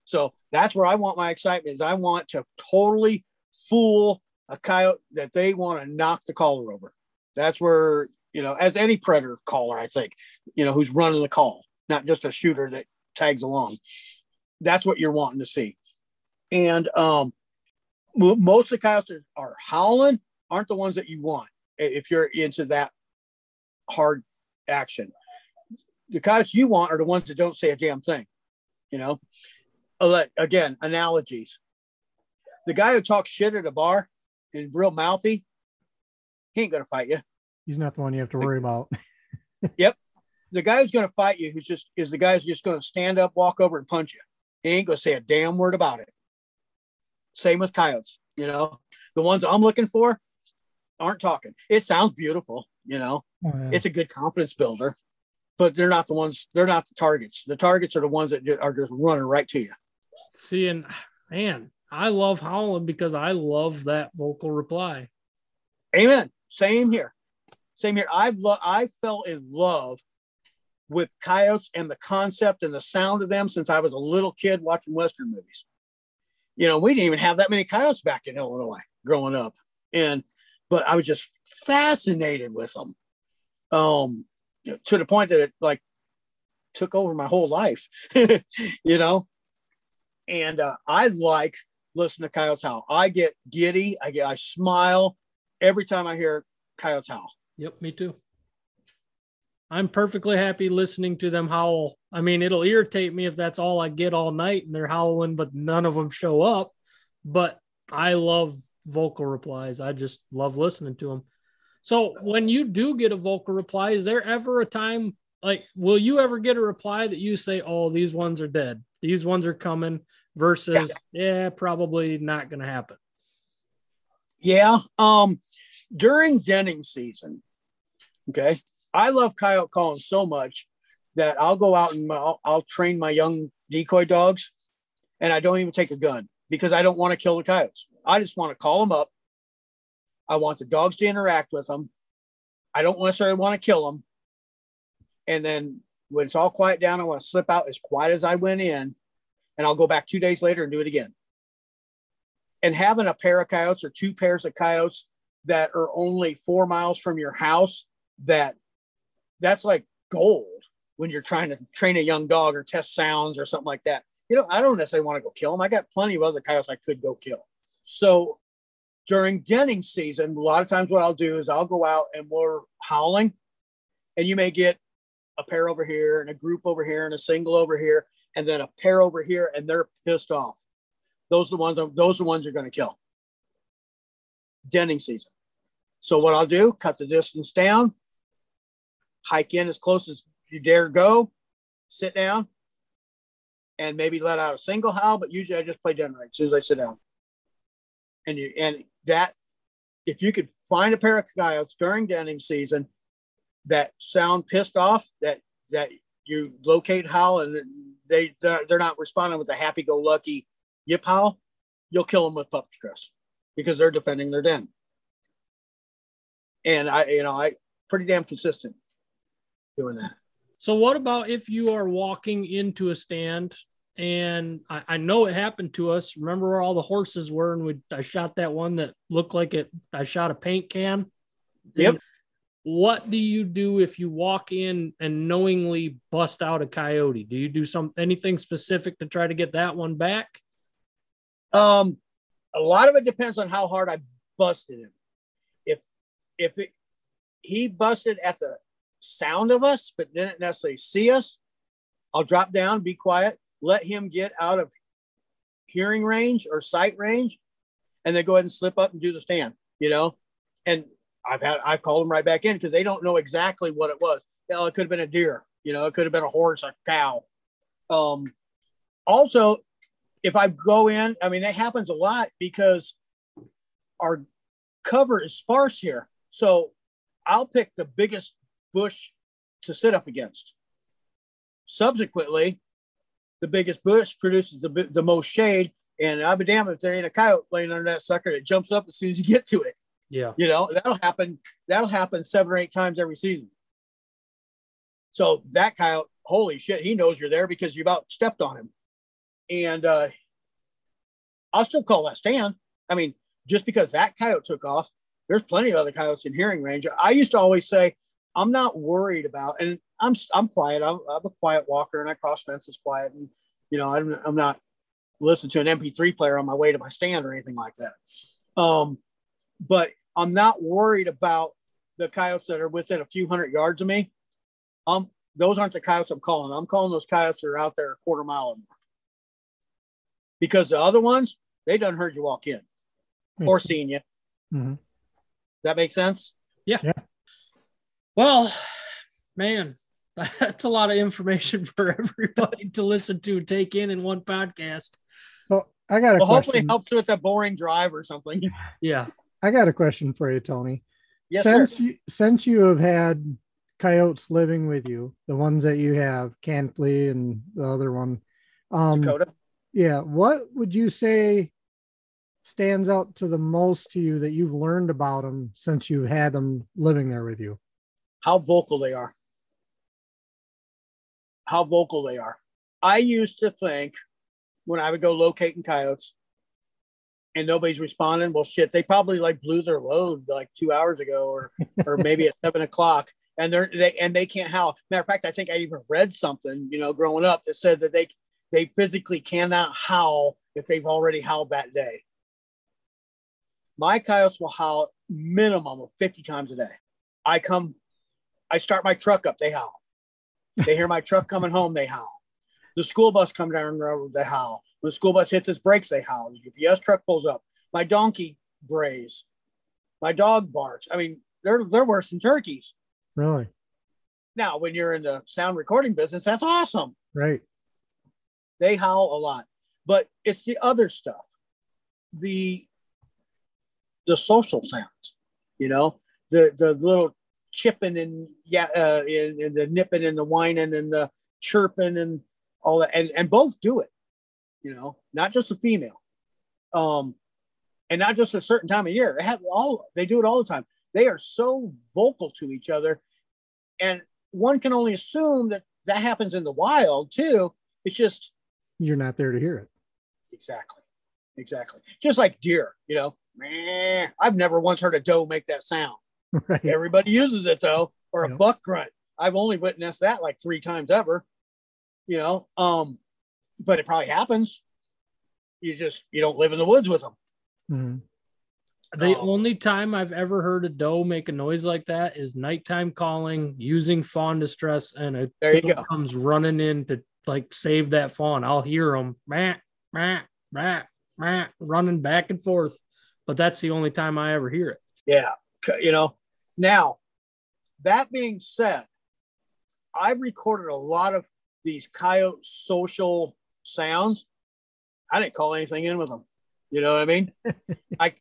So that's where I want my excitement is I want to totally fool a coyote that they want to knock the collar over. That's where, you know, as any predator caller, I think, you know, who's running the call, not just a shooter that tags along. That's what you're wanting to see. And um, most of the coyotes are howling aren't the ones that you want if you're into that hard action. The coyotes you want are the ones that don't say a damn thing. You know, again, analogies. The guy who talks shit at a bar and real mouthy, he ain't gonna fight you. He's not the one you have to worry about. yep. The guy who's gonna fight you, who's just is the guy who's just gonna stand up, walk over, and punch you. He ain't gonna say a damn word about it. Same with coyotes. You know, the ones I'm looking for aren't talking. It sounds beautiful. You know, oh, yeah. it's a good confidence builder, but they're not the ones. They're not the targets. The targets are the ones that are just running right to you. See, and man, I love howling because I love that vocal reply. Amen. Same here. Same here. I've lo- I fell in love with coyotes and the concept and the sound of them since I was a little kid watching Western movies. You know, we didn't even have that many coyotes back in Illinois growing up. And, but I was just fascinated with them um, to the point that it like took over my whole life, you know? And uh, I like listening to coyotes howl. I get giddy. I get, I smile every time I hear coyotes howl. Yep, me too. I'm perfectly happy listening to them howl. I mean, it'll irritate me if that's all I get all night and they're howling, but none of them show up. But I love vocal replies. I just love listening to them. So when you do get a vocal reply, is there ever a time like will you ever get a reply that you say, "Oh, these ones are dead. These ones are coming," versus, "Yeah, yeah probably not going to happen." Yeah, um during denning season, okay, I love coyote calling so much that I'll go out and I'll, I'll train my young decoy dogs, and I don't even take a gun because I don't want to kill the coyotes. I just want to call them up. I want the dogs to interact with them. I don't necessarily want to kill them. And then when it's all quiet down, I want to slip out as quiet as I went in, and I'll go back two days later and do it again. And having a pair of coyotes or two pairs of coyotes that are only four miles from your house that that's like gold when you're trying to train a young dog or test sounds or something like that. You know, I don't necessarily want to go kill them. I got plenty of other coyotes I could go kill. So during denning season, a lot of times what I'll do is I'll go out and we're howling, and you may get a pair over here and a group over here and a single over here, and then a pair over here, and they're pissed off. Those are the ones. Those are the ones you're going to kill. Denning season. So what I'll do, cut the distance down, hike in as close as you dare go, sit down, and maybe let out a single howl. But usually I just play dead right as soon as I sit down. And you and that if you could find a pair of coyotes during denning season that sound pissed off, that that you locate howl and they they're not responding with a happy-go-lucky yip howl, you'll kill them with pup stress because they're defending their den. And I, you know, I pretty damn consistent doing that. So, what about if you are walking into a stand and I, I, know it happened to us. Remember where all the horses were, and we I shot that one that looked like it. I shot a paint can. Yep. What do you do if you walk in and knowingly bust out a coyote? Do you do some anything specific to try to get that one back? Um, a lot of it depends on how hard I busted him. If if it, he busted at the sound of us, but didn't necessarily see us, I'll drop down, be quiet, let him get out of hearing range or sight range, and then go ahead and slip up and do the stand, you know? And I've had, I called them right back in because they don't know exactly what it was. Hell, it could have been a deer, you know, it could have been a horse, a cow. Um, also, if I go in, I mean, that happens a lot because our cover is sparse here. So I'll pick the biggest bush to sit up against. Subsequently, the biggest bush produces the, the most shade. And I'll be damned if there ain't a coyote laying under that sucker that jumps up as soon as you get to it. Yeah. You know, that'll happen. That'll happen seven or eight times every season. So that coyote, holy shit, he knows you're there because you about stepped on him. And uh, I'll still call that stand. I mean, just because that coyote took off, there's plenty of other coyotes in hearing range. I used to always say, I'm not worried about, and I'm I'm quiet. I'm, I'm a quiet walker, and I cross fences quiet, and you know I'm I'm not listening to an MP3 player on my way to my stand or anything like that. Um, but I'm not worried about the coyotes that are within a few hundred yards of me. Um, those aren't the coyotes I'm calling. I'm calling those coyotes that are out there a quarter mile or more. Because the other ones, they done heard you walk in or seen you. Mm-hmm. That makes sense. Yeah. Yeah. Well, man, that's a lot of information for everybody to listen to and take in in one podcast. So I got a Well, hopefully question. it helps with a boring drive or something. Yeah. I got a question for you, Tony. Yes, sir. since you since you have had coyotes living with you, the ones that you have, Cantley and the other one, um, Dakota. yeah, what would you say stands out to the most to you that you've learned about them since you've had them living there with you? how vocal they are. How vocal they are. I used to think when I would go locating coyotes and nobody's responding, well, shit, they probably like blew their load like two hours ago or or maybe at seven o'clock. And they're they and they can't howl. Matter of fact, I think I even read something, you know, growing up that said that they they physically cannot howl if they've already howled that day. My coyotes will howl minimum of 50 times a day. I come I start my truck up, they howl. They hear my truck coming home, they howl. The school bus come down the road, they howl. When the school bus hits its brakes, they howl. The UPS truck pulls up. My donkey brays. My dog barks. I mean, they're they're worse than turkeys. Really? Now, when you're in the sound recording business, that's awesome. Right. They howl a lot, but it's the other stuff, the the social sounds. You know, the the little chipping and yeah, uh, and, and the nipping and the whining and the chirping and all that, and and both do it. You know, not just a female, um, and not just a certain time of year. They have all they do it all the time. They are so vocal to each other, and one can only assume that that happens in the wild too. It's just You're not there to hear it. Exactly. Exactly. Just like deer, you know. Meh. I've never once heard a doe make that sound. Right. Everybody uses it though, or a Yep. buck grunt. I've only witnessed that like three times ever. You know, um, but it probably happens. You just you don't live in the woods with them. Mhm. The Oh. only time I've ever heard a doe make a noise like that is nighttime calling using fawn distress, and a There you go. comes running in to like save that fawn. I'll hear them, rat, rat, rat, rat, running back and forth. But that's the only time I ever hear it. Yeah. You know, now that being said, I've recorded a lot of these coyote social sounds. I didn't call anything in with them. You know what I mean? like,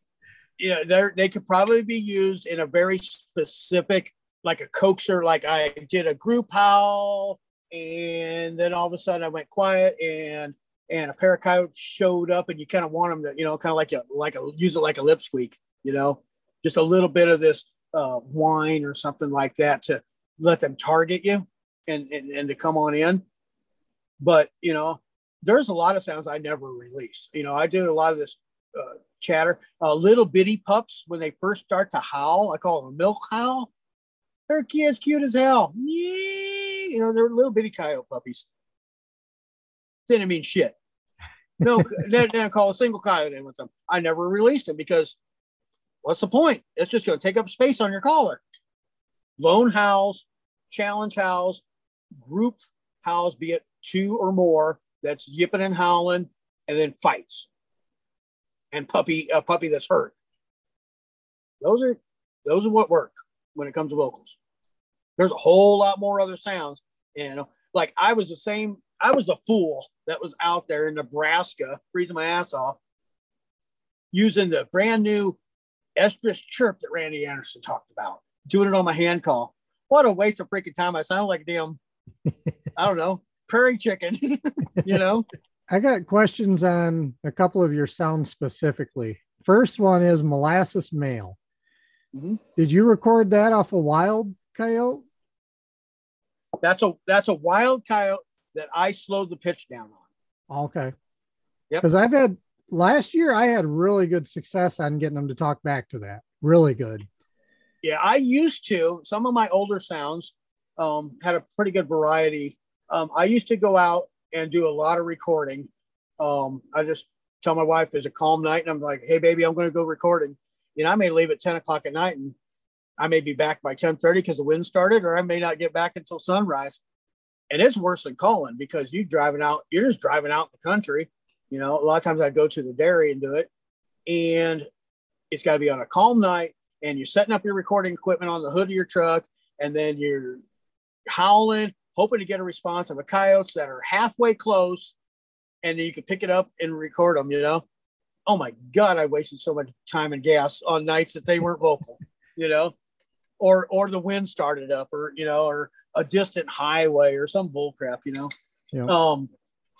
you know, they're, they could probably be used in a very specific, like a coaxer, like I did a group howl and then all of a sudden I went quiet and, and a pair of coyotes showed up and you kind of want them to, you know, kind of like a, like a, use it like a lip squeak, you know, just a little bit of this uh, whine or something like that to let them target you and, and, and to come on in. But, you know, there's a lot of sounds I never release. You know, I do a lot of this uh, chatter. Uh, little bitty pups, when they first start to howl, I call them a milk howl. They're as cute as hell. You know, they're little bitty coyote puppies. Didn't mean shit. No, then I call a single coyote in with them. I never released them because what's the point? It's just going to take up space on your caller. Lone howls, challenge howls, group howls, be it two or more, that's yipping and howling, and then fights. And puppy, a puppy that's hurt. Those are those are what work when it comes to vocals. There's a whole lot more other sounds, and like I was the same. I was a fool that was out there in Nebraska freezing my ass off, using the brand new estrus chirp that Randy Anderson talked about, doing it on my hand call. What a waste of freaking time! I sound like damn, I don't know, prairie chicken, you know. I got questions on a couple of your sounds specifically. First one is molasses male. Mhm. Did you record that off a wild coyote? That's a that's a wild coyote that I slowed the pitch down on. Okay. Yep. Because I've had last year, I had really good success on getting them to talk back to that. Really good. Yeah, I used to some of my older sounds. um, had a pretty good variety. Um, I used to go out and do a lot of recording. Um, I just tell my wife it's a calm night, and I'm like, "Hey, baby, I'm going to go recording." You know, I may leave at 10 o'clock at night, and I may be back by 10:30 because the wind started, or I may not get back until sunrise. And it's worse than calling because you driving out, you're just driving out in the country. You know, a lot of times I'd go to the dairy and do it, and it's got to be on a calm night, and you're setting up your recording equipment on the hood of your truck, and then you're howling, hoping to get a response of a coyotes that are halfway close, and then you can pick it up and record them. You know, oh my god, I wasted so much time and gas on nights that they weren't vocal. You know, or or the wind started up, or you know, or a distant highway or some bull crap. You know. Yeah. Um,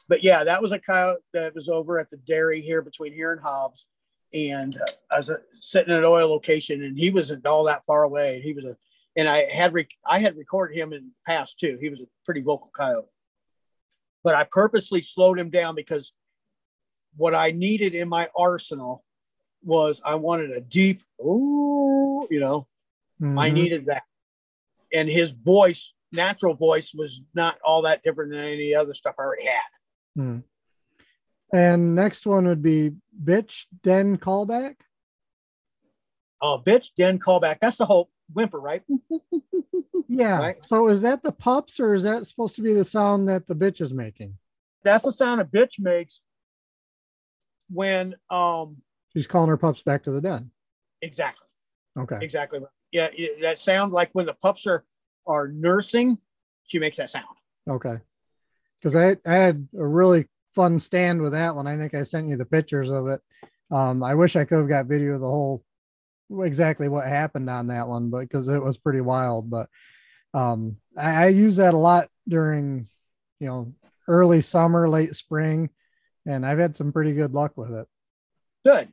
but yeah, that was a coyote that was over at the dairy here between here and Hobbs. And uh, I was uh, sitting at an oil location and he wasn't all that far away. And he was a, and I had, rec- I had recorded him in the past too. He was a pretty vocal coyote, but I purposely slowed him down because what I needed in my arsenal was I wanted a deep, ooh, you know, I Mhm. needed that. And his voice, natural voice, was not all that different than any other stuff I already had. Hmm. And next one would be bitch den callback. Oh, bitch, den callback. That's the whole whimper, right? Yeah. Right. So is that the pups or is that supposed to be the sound that the bitch is making? That's the sound a bitch makes when, um, She's calling her pups back to the den. exactly, Okay. exactly. Yeah, it- that sound like when the pups are are nursing, she makes that sound. Okay. Because I, I had a really fun stand with that one. I think I sent you the pictures of it. Um, I wish I could have got video of the whole exactly what happened on that one, but because it was pretty wild. But um, I, I use that a lot during, you know, early summer, late spring, and I've had some pretty good luck with it. Good,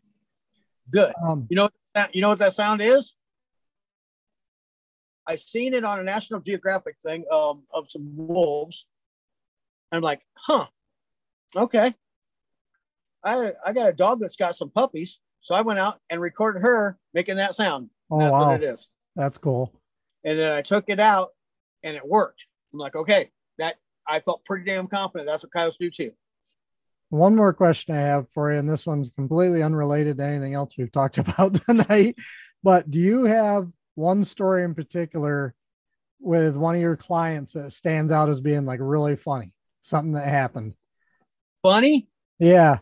good. Um, You know, you know what that sound is? I seen it on a National Geographic thing um, of some wolves. I'm like, huh, okay. I I got a dog that's got some puppies, so I went out and recorded her making that sound. oh That's wow, what it is. that's cool. And then I took it out, and it worked. I'm like, okay, that I felt pretty damn confident. That's what coyotes do too. One more question I have for you, and this one's completely unrelated to anything else we've talked about tonight. But do you have one story in particular with one of your clients that stands out as being like really funny? Something that happened? Funny? Yeah.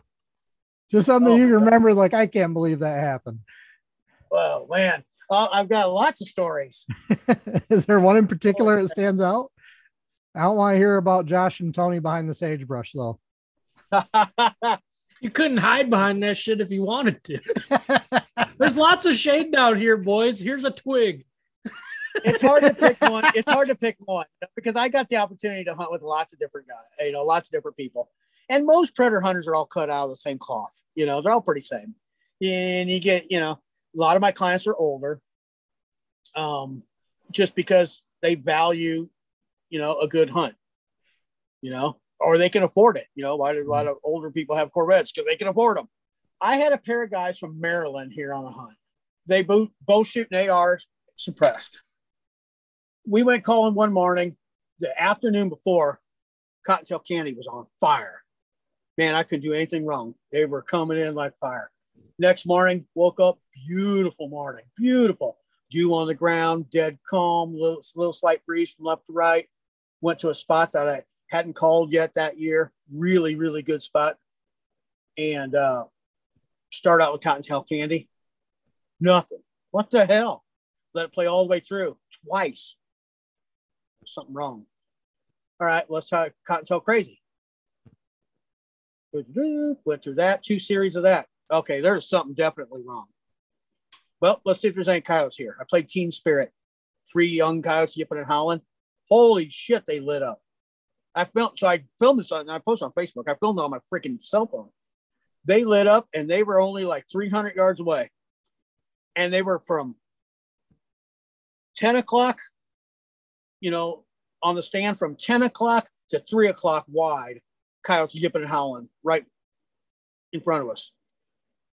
Just something Oh, you my God. remember, like, I can't believe that happened. Oh man, uh, I've got lots of stories. Is there one in particular that stands out? I don't want to hear about Josh and Tony behind the sagebrush, though. You couldn't hide behind that shit if you wanted to. There's lots of shade down here, boys. Here's a twig. it's hard to pick one. It's hard to pick one because I got the opportunity to hunt with lots of different guys, you know, lots of different people. And most predator hunters are all cut out of the same cloth. You know, they're all pretty same. And you get, you know, a lot of my clients are older. Um, just because they value, you know, a good hunt, you know, or they can afford it. You know, why do a lot of older people have Corvettes? Because they can afford them. I had a pair of guys from Maryland here on a hunt. They both both shoot an AR suppressed we went calling one morning, the afternoon before, Cottontail Candy was on fire. Man, I couldn't do anything wrong. They were coming in like fire. Next morning, woke up, beautiful morning, beautiful. Dew on the ground, dead calm, little, little slight breeze from left to right. Went to a spot that I hadn't called yet that year. Really, really good spot. And uh, start out with Cottontail Candy. Nothing. What the hell? Let it play all the way through twice something wrong. All right, let's try Cottontail Crazy. Went through that, two series of that. Okay, there's something definitely wrong. Well, let's see if there's any coyotes here. I played Teen Spirit. Three young coyotes yipping and howling. Holy shit, they lit up. I filmed, so I filmed this on, I posted on Facebook. I filmed it on my freaking cell phone. They lit up and they were only like 300 yards away. And they were from 10 o'clock you know, on the stand from 10 o'clock to 3 o'clock wide, coyotes yipping and howling right in front of us.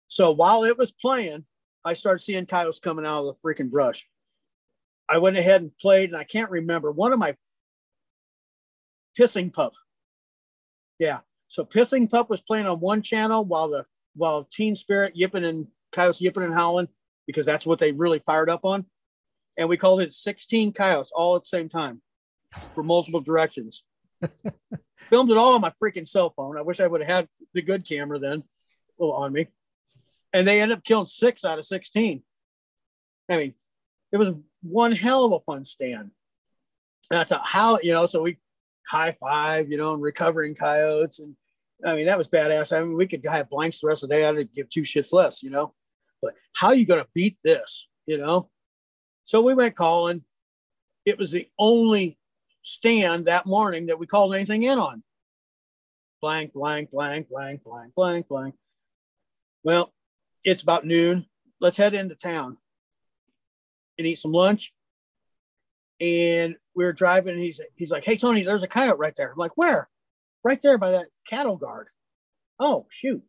So while it was playing, I started seeing coyotes coming out of the freaking brush. I went ahead and played, and I can't remember one of my pissing pup. Yeah. So pissing pup was playing on one channel while the while Teen Spirit yipping and coyotes yipping and howling because that's what they really fired up on. And we called it 16 coyotes all at the same time for multiple directions. Filmed it all on my freaking cell phone. I wish I would have had the good camera then on me. And they end up killing six out of 16. I mean, it was one hell of a fun stand. That's how, you know, so we high five, you know, and recovering coyotes. And I mean, that was badass. I mean, we could have blanks the rest of the day. I didn't give two shits less, you know, but how you going to beat this, you know? So we went calling. It was the only stand that morning that we called anything in on. Blank, blank, blank, blank, blank, blank, blank. Well, it's about noon. Let's head into town and eat some lunch. And we were driving, and he's he's like, "Hey Tony, there's a coyote right there." I'm like, "Where?" Right there by that cattle guard. Oh shoot!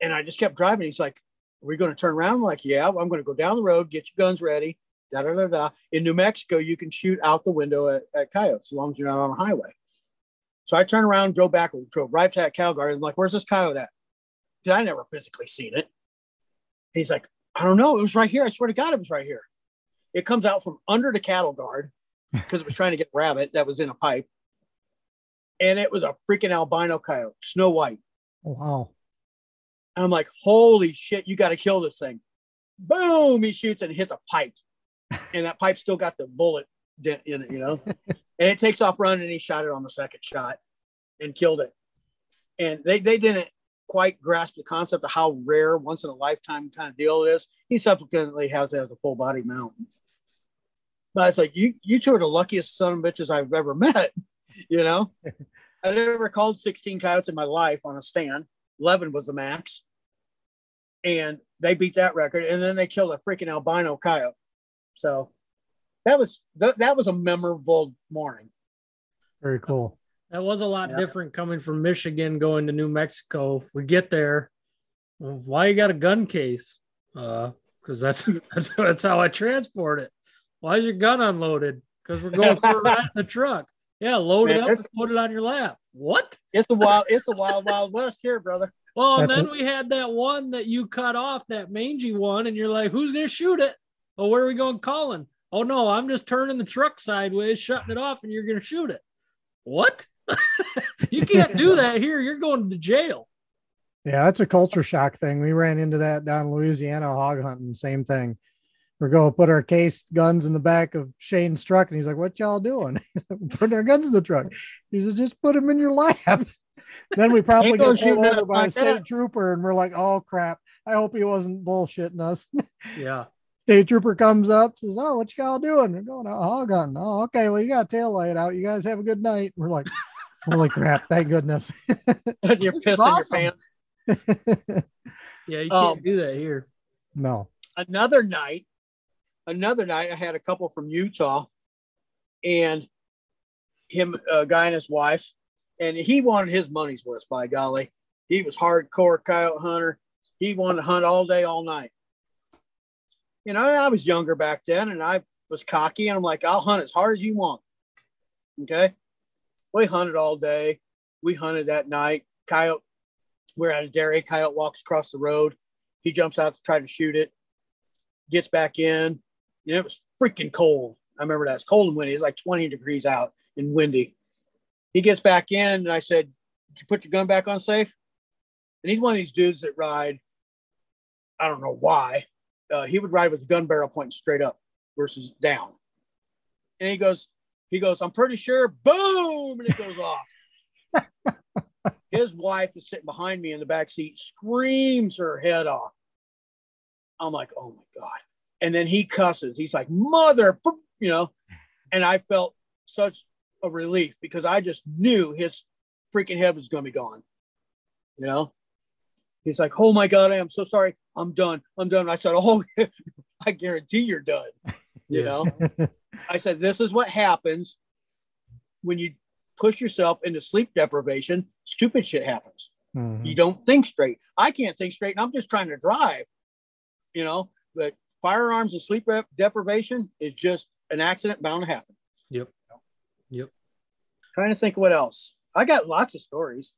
And I just kept driving. He's like, "Are we going to turn around?" I'm like, "Yeah, I'm going to go down the road, get your guns ready." Da da da da. In New Mexico, you can shoot out the window at, at coyotes as long as you're not on a highway. So I turned around, drove back, drove right to that cattle guard. And I'm like, "Where's this coyote at?" Because I never physically seen it. he's like, "I don't know. It was right here. I swear to God, it was right here." It comes out from under the cattle guard because it was trying to get rabbit that was in a pipe. And it was a freaking albino coyote, snow white. Oh, wow. And I'm like, holy shit, you got to kill this thing. Boom, he shoots and hits a pipe. And that pipe still got the bullet dent in it, you know? and it takes off running and he shot it on the second shot and killed it. And they, they didn't quite grasp the concept of how rare, once in a lifetime kind of deal it is. He subsequently has it as a full body mount. But it's like you you two are the luckiest son of bitches I've ever met. You know, I never called 16 coyotes in my life on a stand. 11 was the max, and they beat that record. And then they killed a freaking albino coyote. So that was th- that was a memorable morning. Very cool. That was a lot yeah. different coming from Michigan going to New Mexico. We get there. Well, why you got a gun case? Uh, because that's that's that's how I transport it. Why is your gun unloaded? Because we're going for a ride in the truck. Yeah, load Man, it up and put it on your lap. What? It's the wild, it's the wild, wild west here, brother. Well, and then we had that one that you cut off, that mangy one, and you're like, who's gonna shoot it? Well, where are we going calling? Oh no, I'm just turning the truck sideways, shutting it off, and you're gonna shoot it. What? you can't do that here. You're going to jail. Yeah, that's a culture shock thing. We ran into that down in Louisiana hog hunting, same thing we're going to put our case guns in the back of Shane's truck. And he's like, what y'all doing? Putting our guns in the truck. He said, just put them in your lap. then we probably get pulled over by a state that. trooper and we're like, oh crap. I hope he wasn't bullshitting us. Yeah. State trooper comes up, says, Oh, what y'all doing? We're going out hog hunting. Oh, okay. Well, you got tail light out. You guys have a good night. We're like, Holy crap, thank goodness. You're pissing awesome. your pants. yeah, you can't um, do that here. No. Another night, another night, I had a couple from Utah, and him, a guy and his wife, and he wanted his money's worth. By golly, he was hardcore coyote hunter. He wanted to hunt all day, all night. You know, I was younger back then, and I was cocky, and I'm like, I'll hunt as hard as you want. Okay, we hunted all day. We hunted that night. Coyote, we're at a dairy. Coyote walks across the road. He jumps out to try to shoot it. Gets back in you know, it was freaking cold. I remember that. It's cold and windy. It's like 20 degrees out and windy. He gets back in and I said, you put your gun back on safe? And he's one of these dudes that ride, I don't know why. Uh, he would ride with gun barrel pointing straight up versus down. And he goes, he goes, I'm pretty sure, boom, and it goes off. His wife is sitting behind me in the back seat, screams her head off. I'm like, oh my God and then he cusses. He's like, mother, you know, and I felt such a relief because I just knew his freaking head was going to be gone. You know, he's like, oh my God, I am so sorry. I'm done. I'm done. I said, oh, I guarantee you're done. You know, I said, this is what happens when you push yourself into sleep deprivation. Stupid shit happens. Mm-hmm. You don't think straight. I can't think straight, and I'm just trying to drive. You know, but firearms and sleep deprivation is just an accident bound to happen. Yep. Yep. Trying to think what else. I got lots of stories.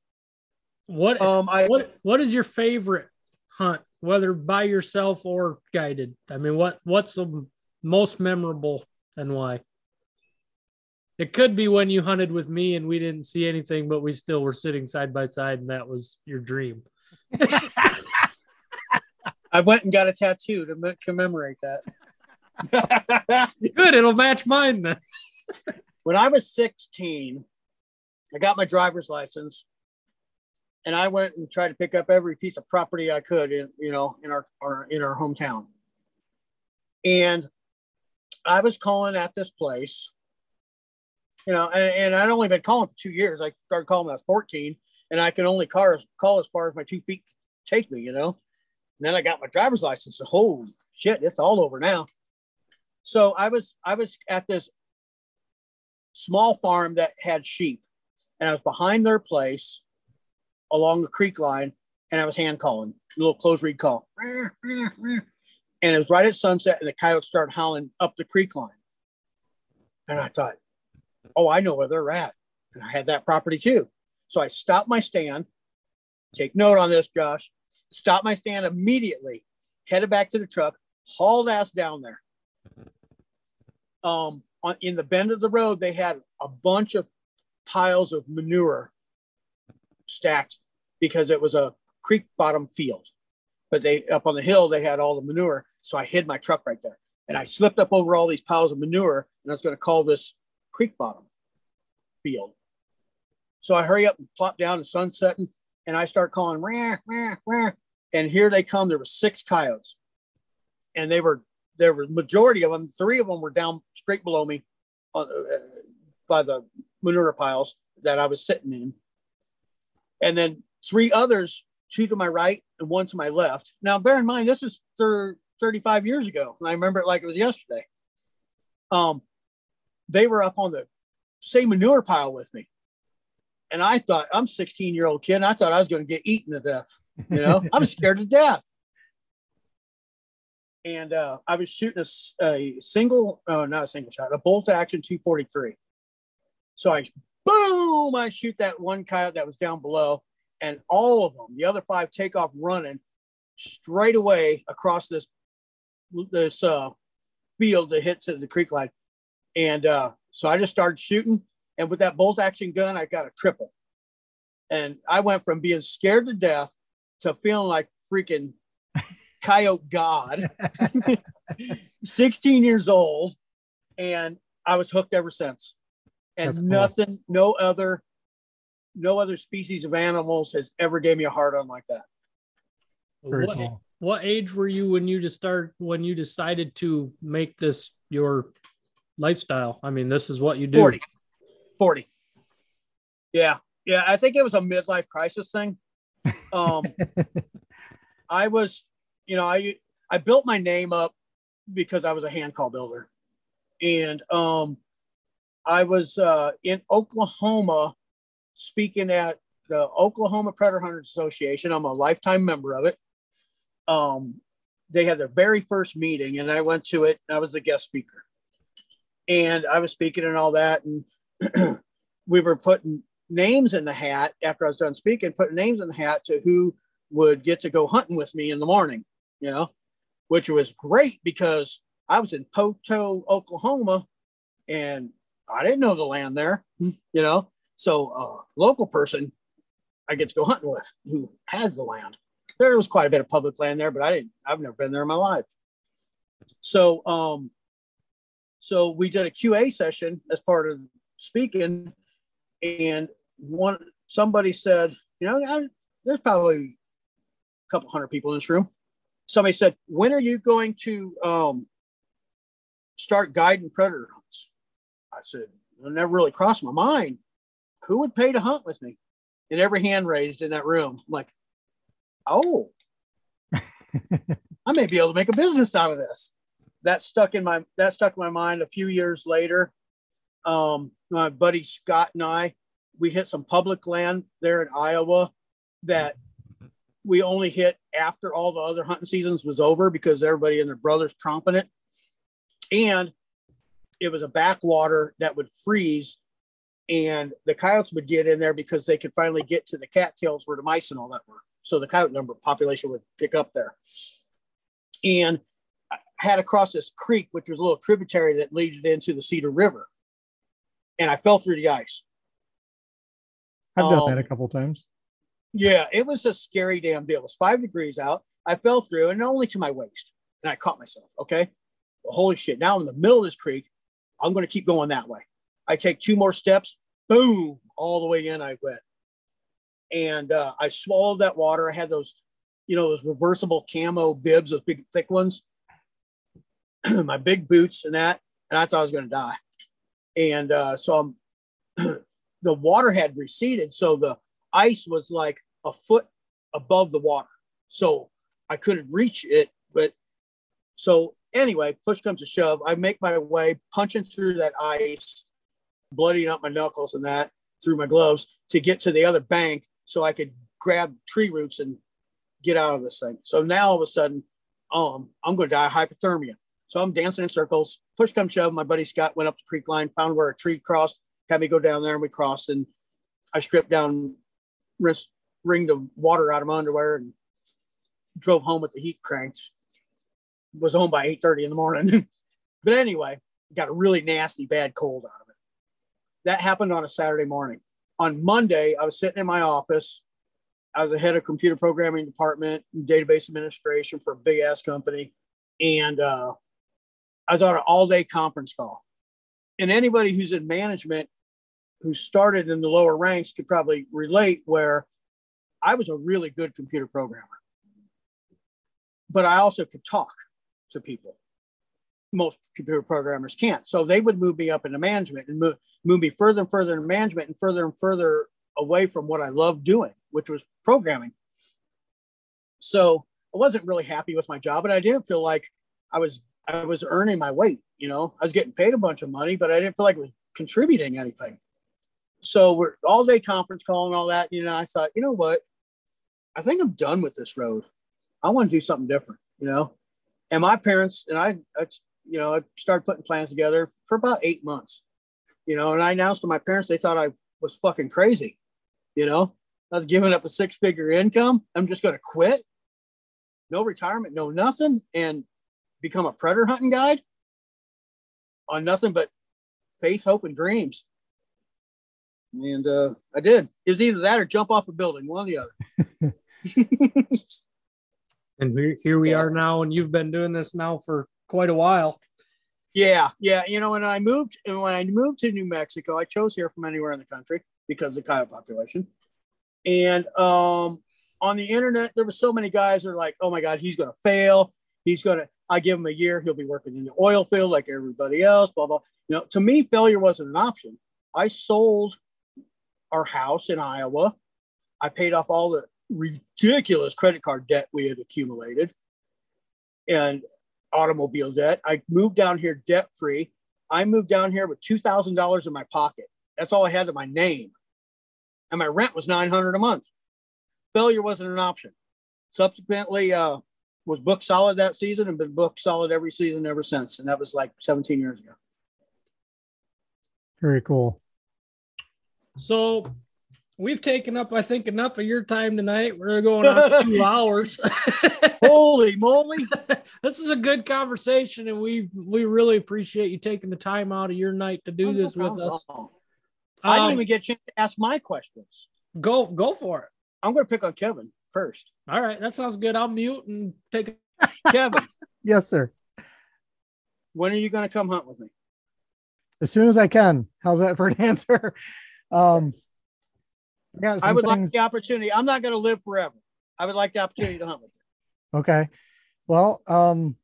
What um I what what is your favorite hunt, whether by yourself or guided? I mean, what what's the most memorable and why? It could be when you hunted with me and we didn't see anything, but we still were sitting side by side, and that was your dream. I went and got a tattoo to commemorate that. Good, it'll match mine then. when I was 16, I got my driver's license and I went and tried to pick up every piece of property I could in, you know, in our, our in our hometown. And I was calling at this place, you know, and, and I'd only been calling for two years. I started calling when I was 14, and I can only call, call as far as my two feet take me, you know. And then I got my driver's license. And holy shit, it's all over now. So I was I was at this small farm that had sheep, and I was behind their place along the creek line, and I was hand calling, a little close reed call. And it was right at sunset, and the coyotes started howling up the creek line. And I thought, oh, I know where they're at. And I had that property too. So I stopped my stand. Take note on this, Josh. Stopped my stand immediately, headed back to the truck, hauled ass down there. Um, on, in the bend of the road, they had a bunch of piles of manure stacked because it was a creek bottom field. But they up on the hill, they had all the manure. So I hid my truck right there. And I slipped up over all these piles of manure and I was going to call this creek bottom field. So I hurry up and plop down, the sun's setting, and I start calling, rah, rah, rah. and here they come. There were six coyotes, and they were there were majority of them. Three of them were down straight below me, uh, by the manure piles that I was sitting in, and then three others, two to my right and one to my left. Now, bear in mind, this is thir- 35 years ago, and I remember it like it was yesterday. Um, they were up on the same manure pile with me. And I thought, I'm 16 year old kid. And I thought I was going to get eaten to death. You know, I'm scared to death. And uh, I was shooting a, a single, uh, not a single shot, a bolt action 243. So I, boom, I shoot that one coyote that was down below. And all of them, the other five, take off running straight away across this this uh, field to hit to the creek line. And uh, so I just started shooting. And with that bolt action gun, I got a triple. And I went from being scared to death to feeling like freaking coyote god, 16 years old. And I was hooked ever since. And cool. nothing, no other, no other species of animals has ever gave me a hard on like that. Very what, cool. what age were you when you just start when you decided to make this your lifestyle? I mean, this is what you do. 40. 40. Yeah. Yeah. I think it was a midlife crisis thing. Um, I was, you know, I, I built my name up because I was a hand call builder. And um, I was uh, in Oklahoma speaking at the Oklahoma Predator Hunters Association. I'm a lifetime member of it. Um, they had their very first meeting, and I went to it. I was a guest speaker, and I was speaking and all that. And we were putting names in the hat after I was done speaking, putting names in the hat to who would get to go hunting with me in the morning, you know, which was great because I was in Poteau, Oklahoma, and I didn't know the land there, you know. So a local person I get to go hunting with who has the land. There was quite a bit of public land there, but I didn't, I've never been there in my life. So um so we did a QA session as part of speaking, and one somebody said, you know, I, there's probably a couple hundred people in this room. Somebody said, when are you going to um, start guiding predator? I said, it never really crossed my mind. Who would pay to hunt with me? And every hand raised in that room. I'm like, oh, I may be able to make a business out of this that stuck in my that stuck in my mind a few years later. Um, my buddy Scott and I, we hit some public land there in Iowa that we only hit after all the other hunting seasons was over because everybody and their brothers tromping it. And it was a backwater that would freeze and the coyotes would get in there because they could finally get to the cattails where the mice and all that were. So the coyote number population would pick up there. And I had across this creek, which was a little tributary that leaded into the Cedar River. And I fell through the ice. I've done Um, that a couple times. Yeah, it was a scary damn deal. It was five degrees out. I fell through and only to my waist. And I caught myself. Okay. Well, holy shit. Now I'm in the middle of this creek. I'm going to keep going that way. I take two more steps. Boom. All the way in I went. And uh, I swallowed that water. I had those, you know, those reversible camo bibs, those big thick ones, my big boots and that. And I thought I was going to die. And uh, so I'm, the water had receded. So the ice was like a foot above the water. So I couldn't reach it. But so anyway, push comes to shove. I make my way punching through that ice, bloodying up my knuckles and that through my gloves to get to the other bank so I could grab tree roots and get out of this thing. So now all of a sudden, um, I'm going to die of hypothermia. So I'm dancing in circles. Push come shove. My buddy Scott went up the creek line, found where a tree crossed, had me go down there, and we crossed. And I stripped down, wrist, wringed the water out of my underwear, and drove home with the heat cranked. Was home by 8:30 in the morning. but anyway, got a really nasty bad cold out of it. That happened on a Saturday morning. On Monday, I was sitting in my office. I was the head of computer programming department, database administration for a big ass company, and uh, I was on an all day conference call. And anybody who's in management who started in the lower ranks could probably relate where I was a really good computer programmer, but I also could talk to people. Most computer programmers can't. So they would move me up into management and move, move me further and further into management and further and further away from what I loved doing, which was programming. So I wasn't really happy with my job, and I didn't feel like I was I was earning my weight. You know, I was getting paid a bunch of money, but I didn't feel like was contributing anything. So we're all day conference call and all that. You know, I thought, you know what? I think I'm done with this road. I want to do something different. You know, and my parents and I, I you know, I started putting plans together for about eight months. You know, and I announced to my parents they thought I was fucking crazy. You know, I was giving up a six figure income. I'm just going to quit. No retirement, no nothing, and become a predator hunting guide on nothing but faith, hope, and dreams. And uh, I did. It was either that or jump off a building, one or the other. And we, here we Yeah. are now, and you've been doing this now for quite a while. Yeah, yeah. You know, when I moved and when I moved to New Mexico, I chose here from anywhere in the country because of the coyote population. And um, on the internet, there were so many guys that are like, "Oh my God, he's going to fail. He's going to." I give him a year, he'll be working in the oil field like everybody else. Blah blah. You know, to me, failure wasn't an option. I sold our house in Iowa. I paid off all the ridiculous credit card debt we had accumulated, and automobile debt. I moved down here debt free. I moved down here with two thousand dollars in my pocket. That's all I had to my name, and my rent was nine hundred a month. Failure wasn't an option. Subsequently, uh, was booked solid that season and been booked solid every season ever since, and that was like seventeen years ago. Very cool. So we've taken up, I think, enough of your time tonight. We're going on for two hours. Holy moly! this is a good conversation, and we we really appreciate you taking the time out of your night to do Oh, no this with us. at. I didn't Um, even get a chance to ask my questions. go go for it. I'm going to pick on Kevin first. All right, that sounds good. I'll mute and take it. Kevin, Yes, sir. when are you going to come hunt with me? As soon as I can. How's that for an answer? Um, I I would things- like the opportunity. I'm not going to live forever. I would like the opportunity to hunt with you. Okay. Well, um,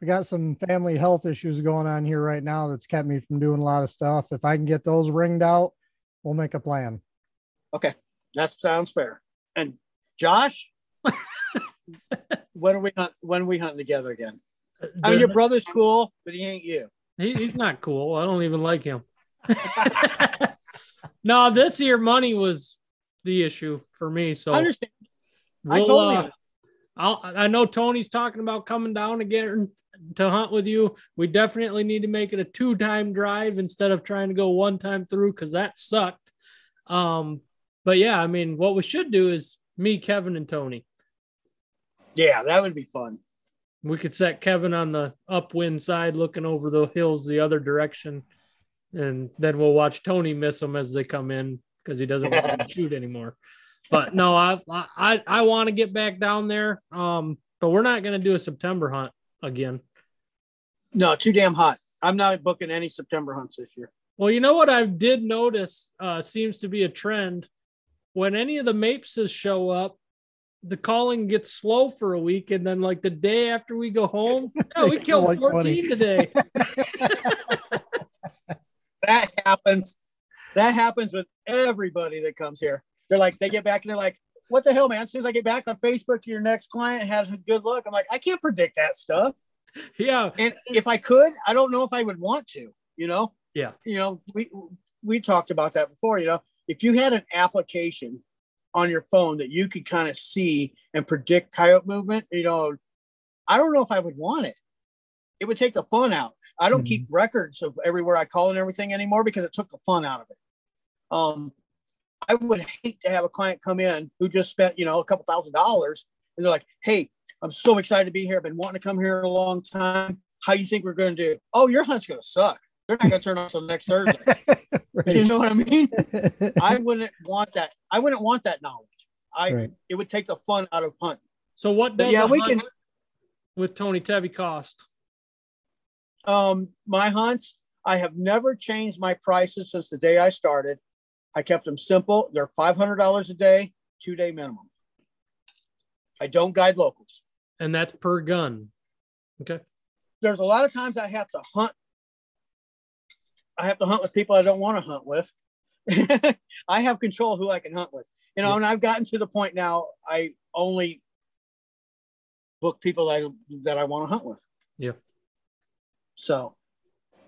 we got some family health issues going on here right now that's kept me from doing a lot of stuff. If I can get those ringed out, we'll make a plan. Okay, that sounds fair. And Josh, when are we hunt, when are we hunting together again? I mean, your brother's cool, but he ain't you. He, he's not cool. I don't even like him. no, this year money was the issue for me. So I understand. I totally. uh, I'll, I know Tony's talking about coming down again to hunt with you. We definitely need to make it a two time drive instead of trying to go one time through because that sucked. Um, but yeah, I mean, what we should do is me, Kevin, and Tony. yeah, that would be fun. We could set Kevin on the upwind side, looking over the hills the other direction, and then we'll watch Tony miss them as they come in because he doesn't want to shoot anymore. But no, I I I want to get back down there. Um, but we're not going to do a September hunt again. No, too damn hot. I'm not booking any September hunts this year. Well, you know what I did notice uh, seems to be a trend. When any of the Mapeses show up, the calling gets slow for a week, and then like the day after we go home, yeah, we killed kill like 14 20. today. That happens. That happens with everybody that comes here. They're like, they get back and they're like, what the hell, man? As soon as I get back on Facebook, your next client has a good look. I'm like, I can't predict that stuff. yeah, And if I could, I don't know if I would want to, you know? Yeah. You know, we we talked about that before, you know. If you had an application on your phone that you could kind of see and predict coyote movement, you know, I don't know if I would want it. It would take the fun out. I don't Mhm. keep records of everywhere I call and everything anymore because it took the fun out of it. Um, I would hate to have a client come in who just spent, you know, a couple thousand dollars and they're like, hey, I'm so excited to be here. I've been wanting to come here a long time. How you think we're going to do? Oh, your hunt's going to suck. They're not going to turn on until next Thursday. You know what I mean? I wouldn't want that. I wouldn't want that knowledge. I Right. it would take the fun out of hunting. So what But does yeah, we hunt can. with Tony Tebby cost? Um, my hunts. I have never changed my prices since the day I started. I kept them simple. They're five hundred dollars a day, two day minimum. I don't guide locals. And that's per gun. Okay. There's a lot of times I have to hunt. I have to hunt with people I don't want to hunt with. I have control who I can hunt with. You know, Yeah. and I've gotten to the point now I only book people that I, that I want to hunt with. Yeah. So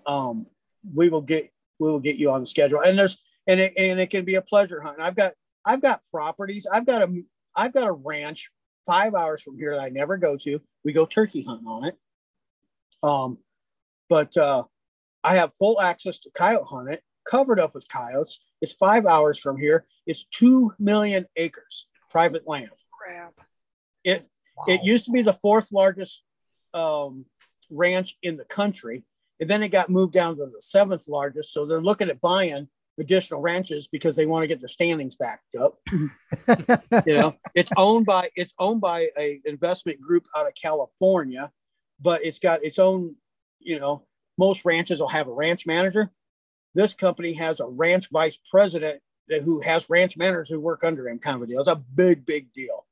um we will get we will get you on the schedule. And there's and it and it can be a pleasure hunt. I've got I've got properties. I've got a I've got a ranch five hours from here that I never go to. We go turkey hunting on it. Um, but uh, I have full access to coyote hunt it, covered up with coyotes. It's five hours from here. It's two million acres private land. Crap. It it used to be the fourth largest um, ranch in the country, and then it got moved down to the seventh largest. So they're looking at buying additional ranches because they want to get their standings backed up. you know it's owned by it's owned by a investment group out of california but it's got its own you know most ranches will have a ranch manager. This company has a ranch vice president who has ranch managers who work under him kind of a deal. It's a big big deal.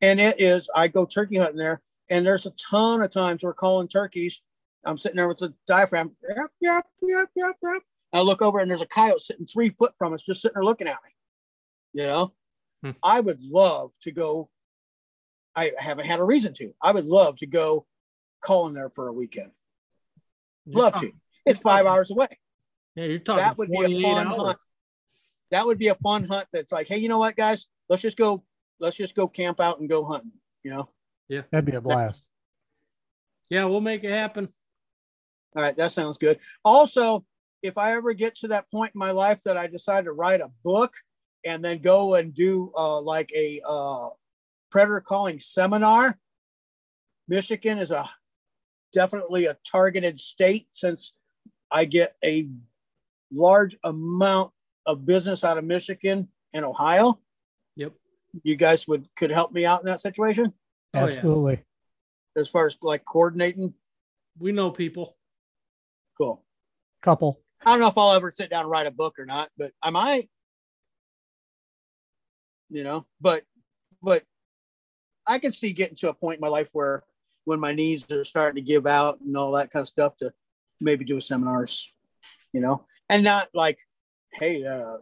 And it is i go turkey hunting there and there's a ton of times we're calling turkeys. I'm sitting there with the diaphragm yep yep yep yep yep i look over and there's a coyote sitting three foot from us just sitting there looking at me you know Hmm. I would love to go. I haven't had a reason to. I would love to go call in there for a weekend. You're Love talking- to. It's five hours away. Yeah, you're talking That would be a fun hours. hunt. That would be a fun hunt. That's like, hey, you know what, guys? Let's just go. Let's just go camp out and go hunting. You know. Yeah, that'd be a blast. Yeah, we'll make it happen. All right, that sounds good. Also, if I ever get to that point in my life that I decide to write a book and then go and do uh, like a uh, predator calling seminar, Michigan is a definitely a targeted state since I get a large amount of business out of Michigan and Ohio. Yep. You guys would could help me out in that situation Oh, yeah. Absolutely. as far as like coordinating. We know people. Cool. Couple. I don't know if I'll ever sit down and write a book or not, but I might. You know, but but I can see getting to a point in my life where when my knees are starting to give out and all that kind of stuff to maybe do a seminars, you know, and not like, hey, uh,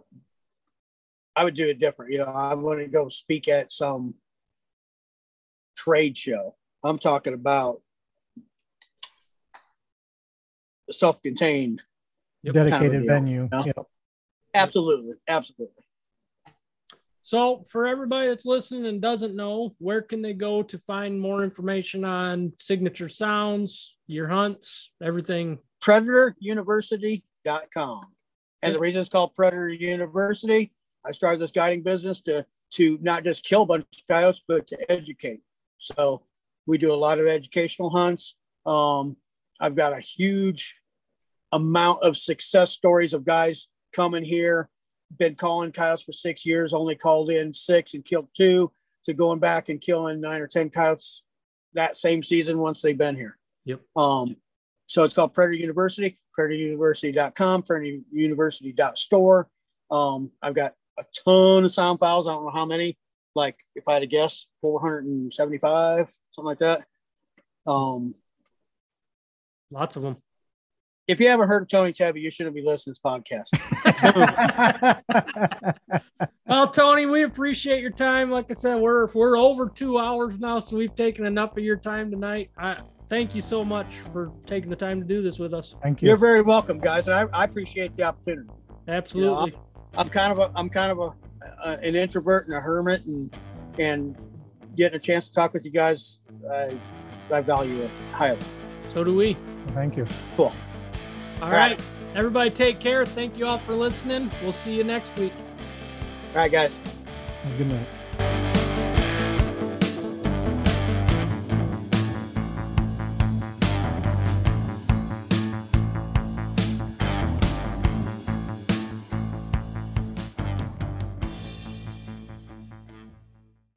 I would do it different. You know, I want to go speak at some trade show. I'm talking about self-contained Yep. kind of Dedicated venue. you? Yep. Absolutely, absolutely. So, for everybody that's listening and doesn't know, where can they go to find more information on signature sounds, your hunts, everything? PredatorUniversity.com. And the reason it's called Predator University, I started this guiding business to to not just kill a bunch of coyotes, but to educate. So we do a lot of educational hunts. Um, I've got a huge amount of success stories of guys coming here, been calling coyotes for six years, only called in six and killed two, to going back and killing nine or 10 coyotes that same season once they've been here. Yep. Um, so it's called Predator University, predatoruniversity.com, predatoruniversity.store. Um, I've got a ton of sound files. I don't know how many, like if I had to guess, 475, something like that. Um, Lots of them. If you haven't heard of Tony Tebby, you shouldn't be listening to this podcast. Well, Tony, we appreciate your time. Like I said, we're we're over two hours now, so we've taken enough of your time tonight. I thank you so much for taking the time to do this with us. Thank you. You're very welcome, guys, and I, I appreciate the opportunity. Absolutely. I'm kind of a I'm kind of a, a an introvert and a hermit, and and getting a chance to talk with you guys, I I value it highly. So do we. Thank you. Cool. All right. right. Everybody take care. Thank you all for listening. We'll see you next week. All right, guys. Good night.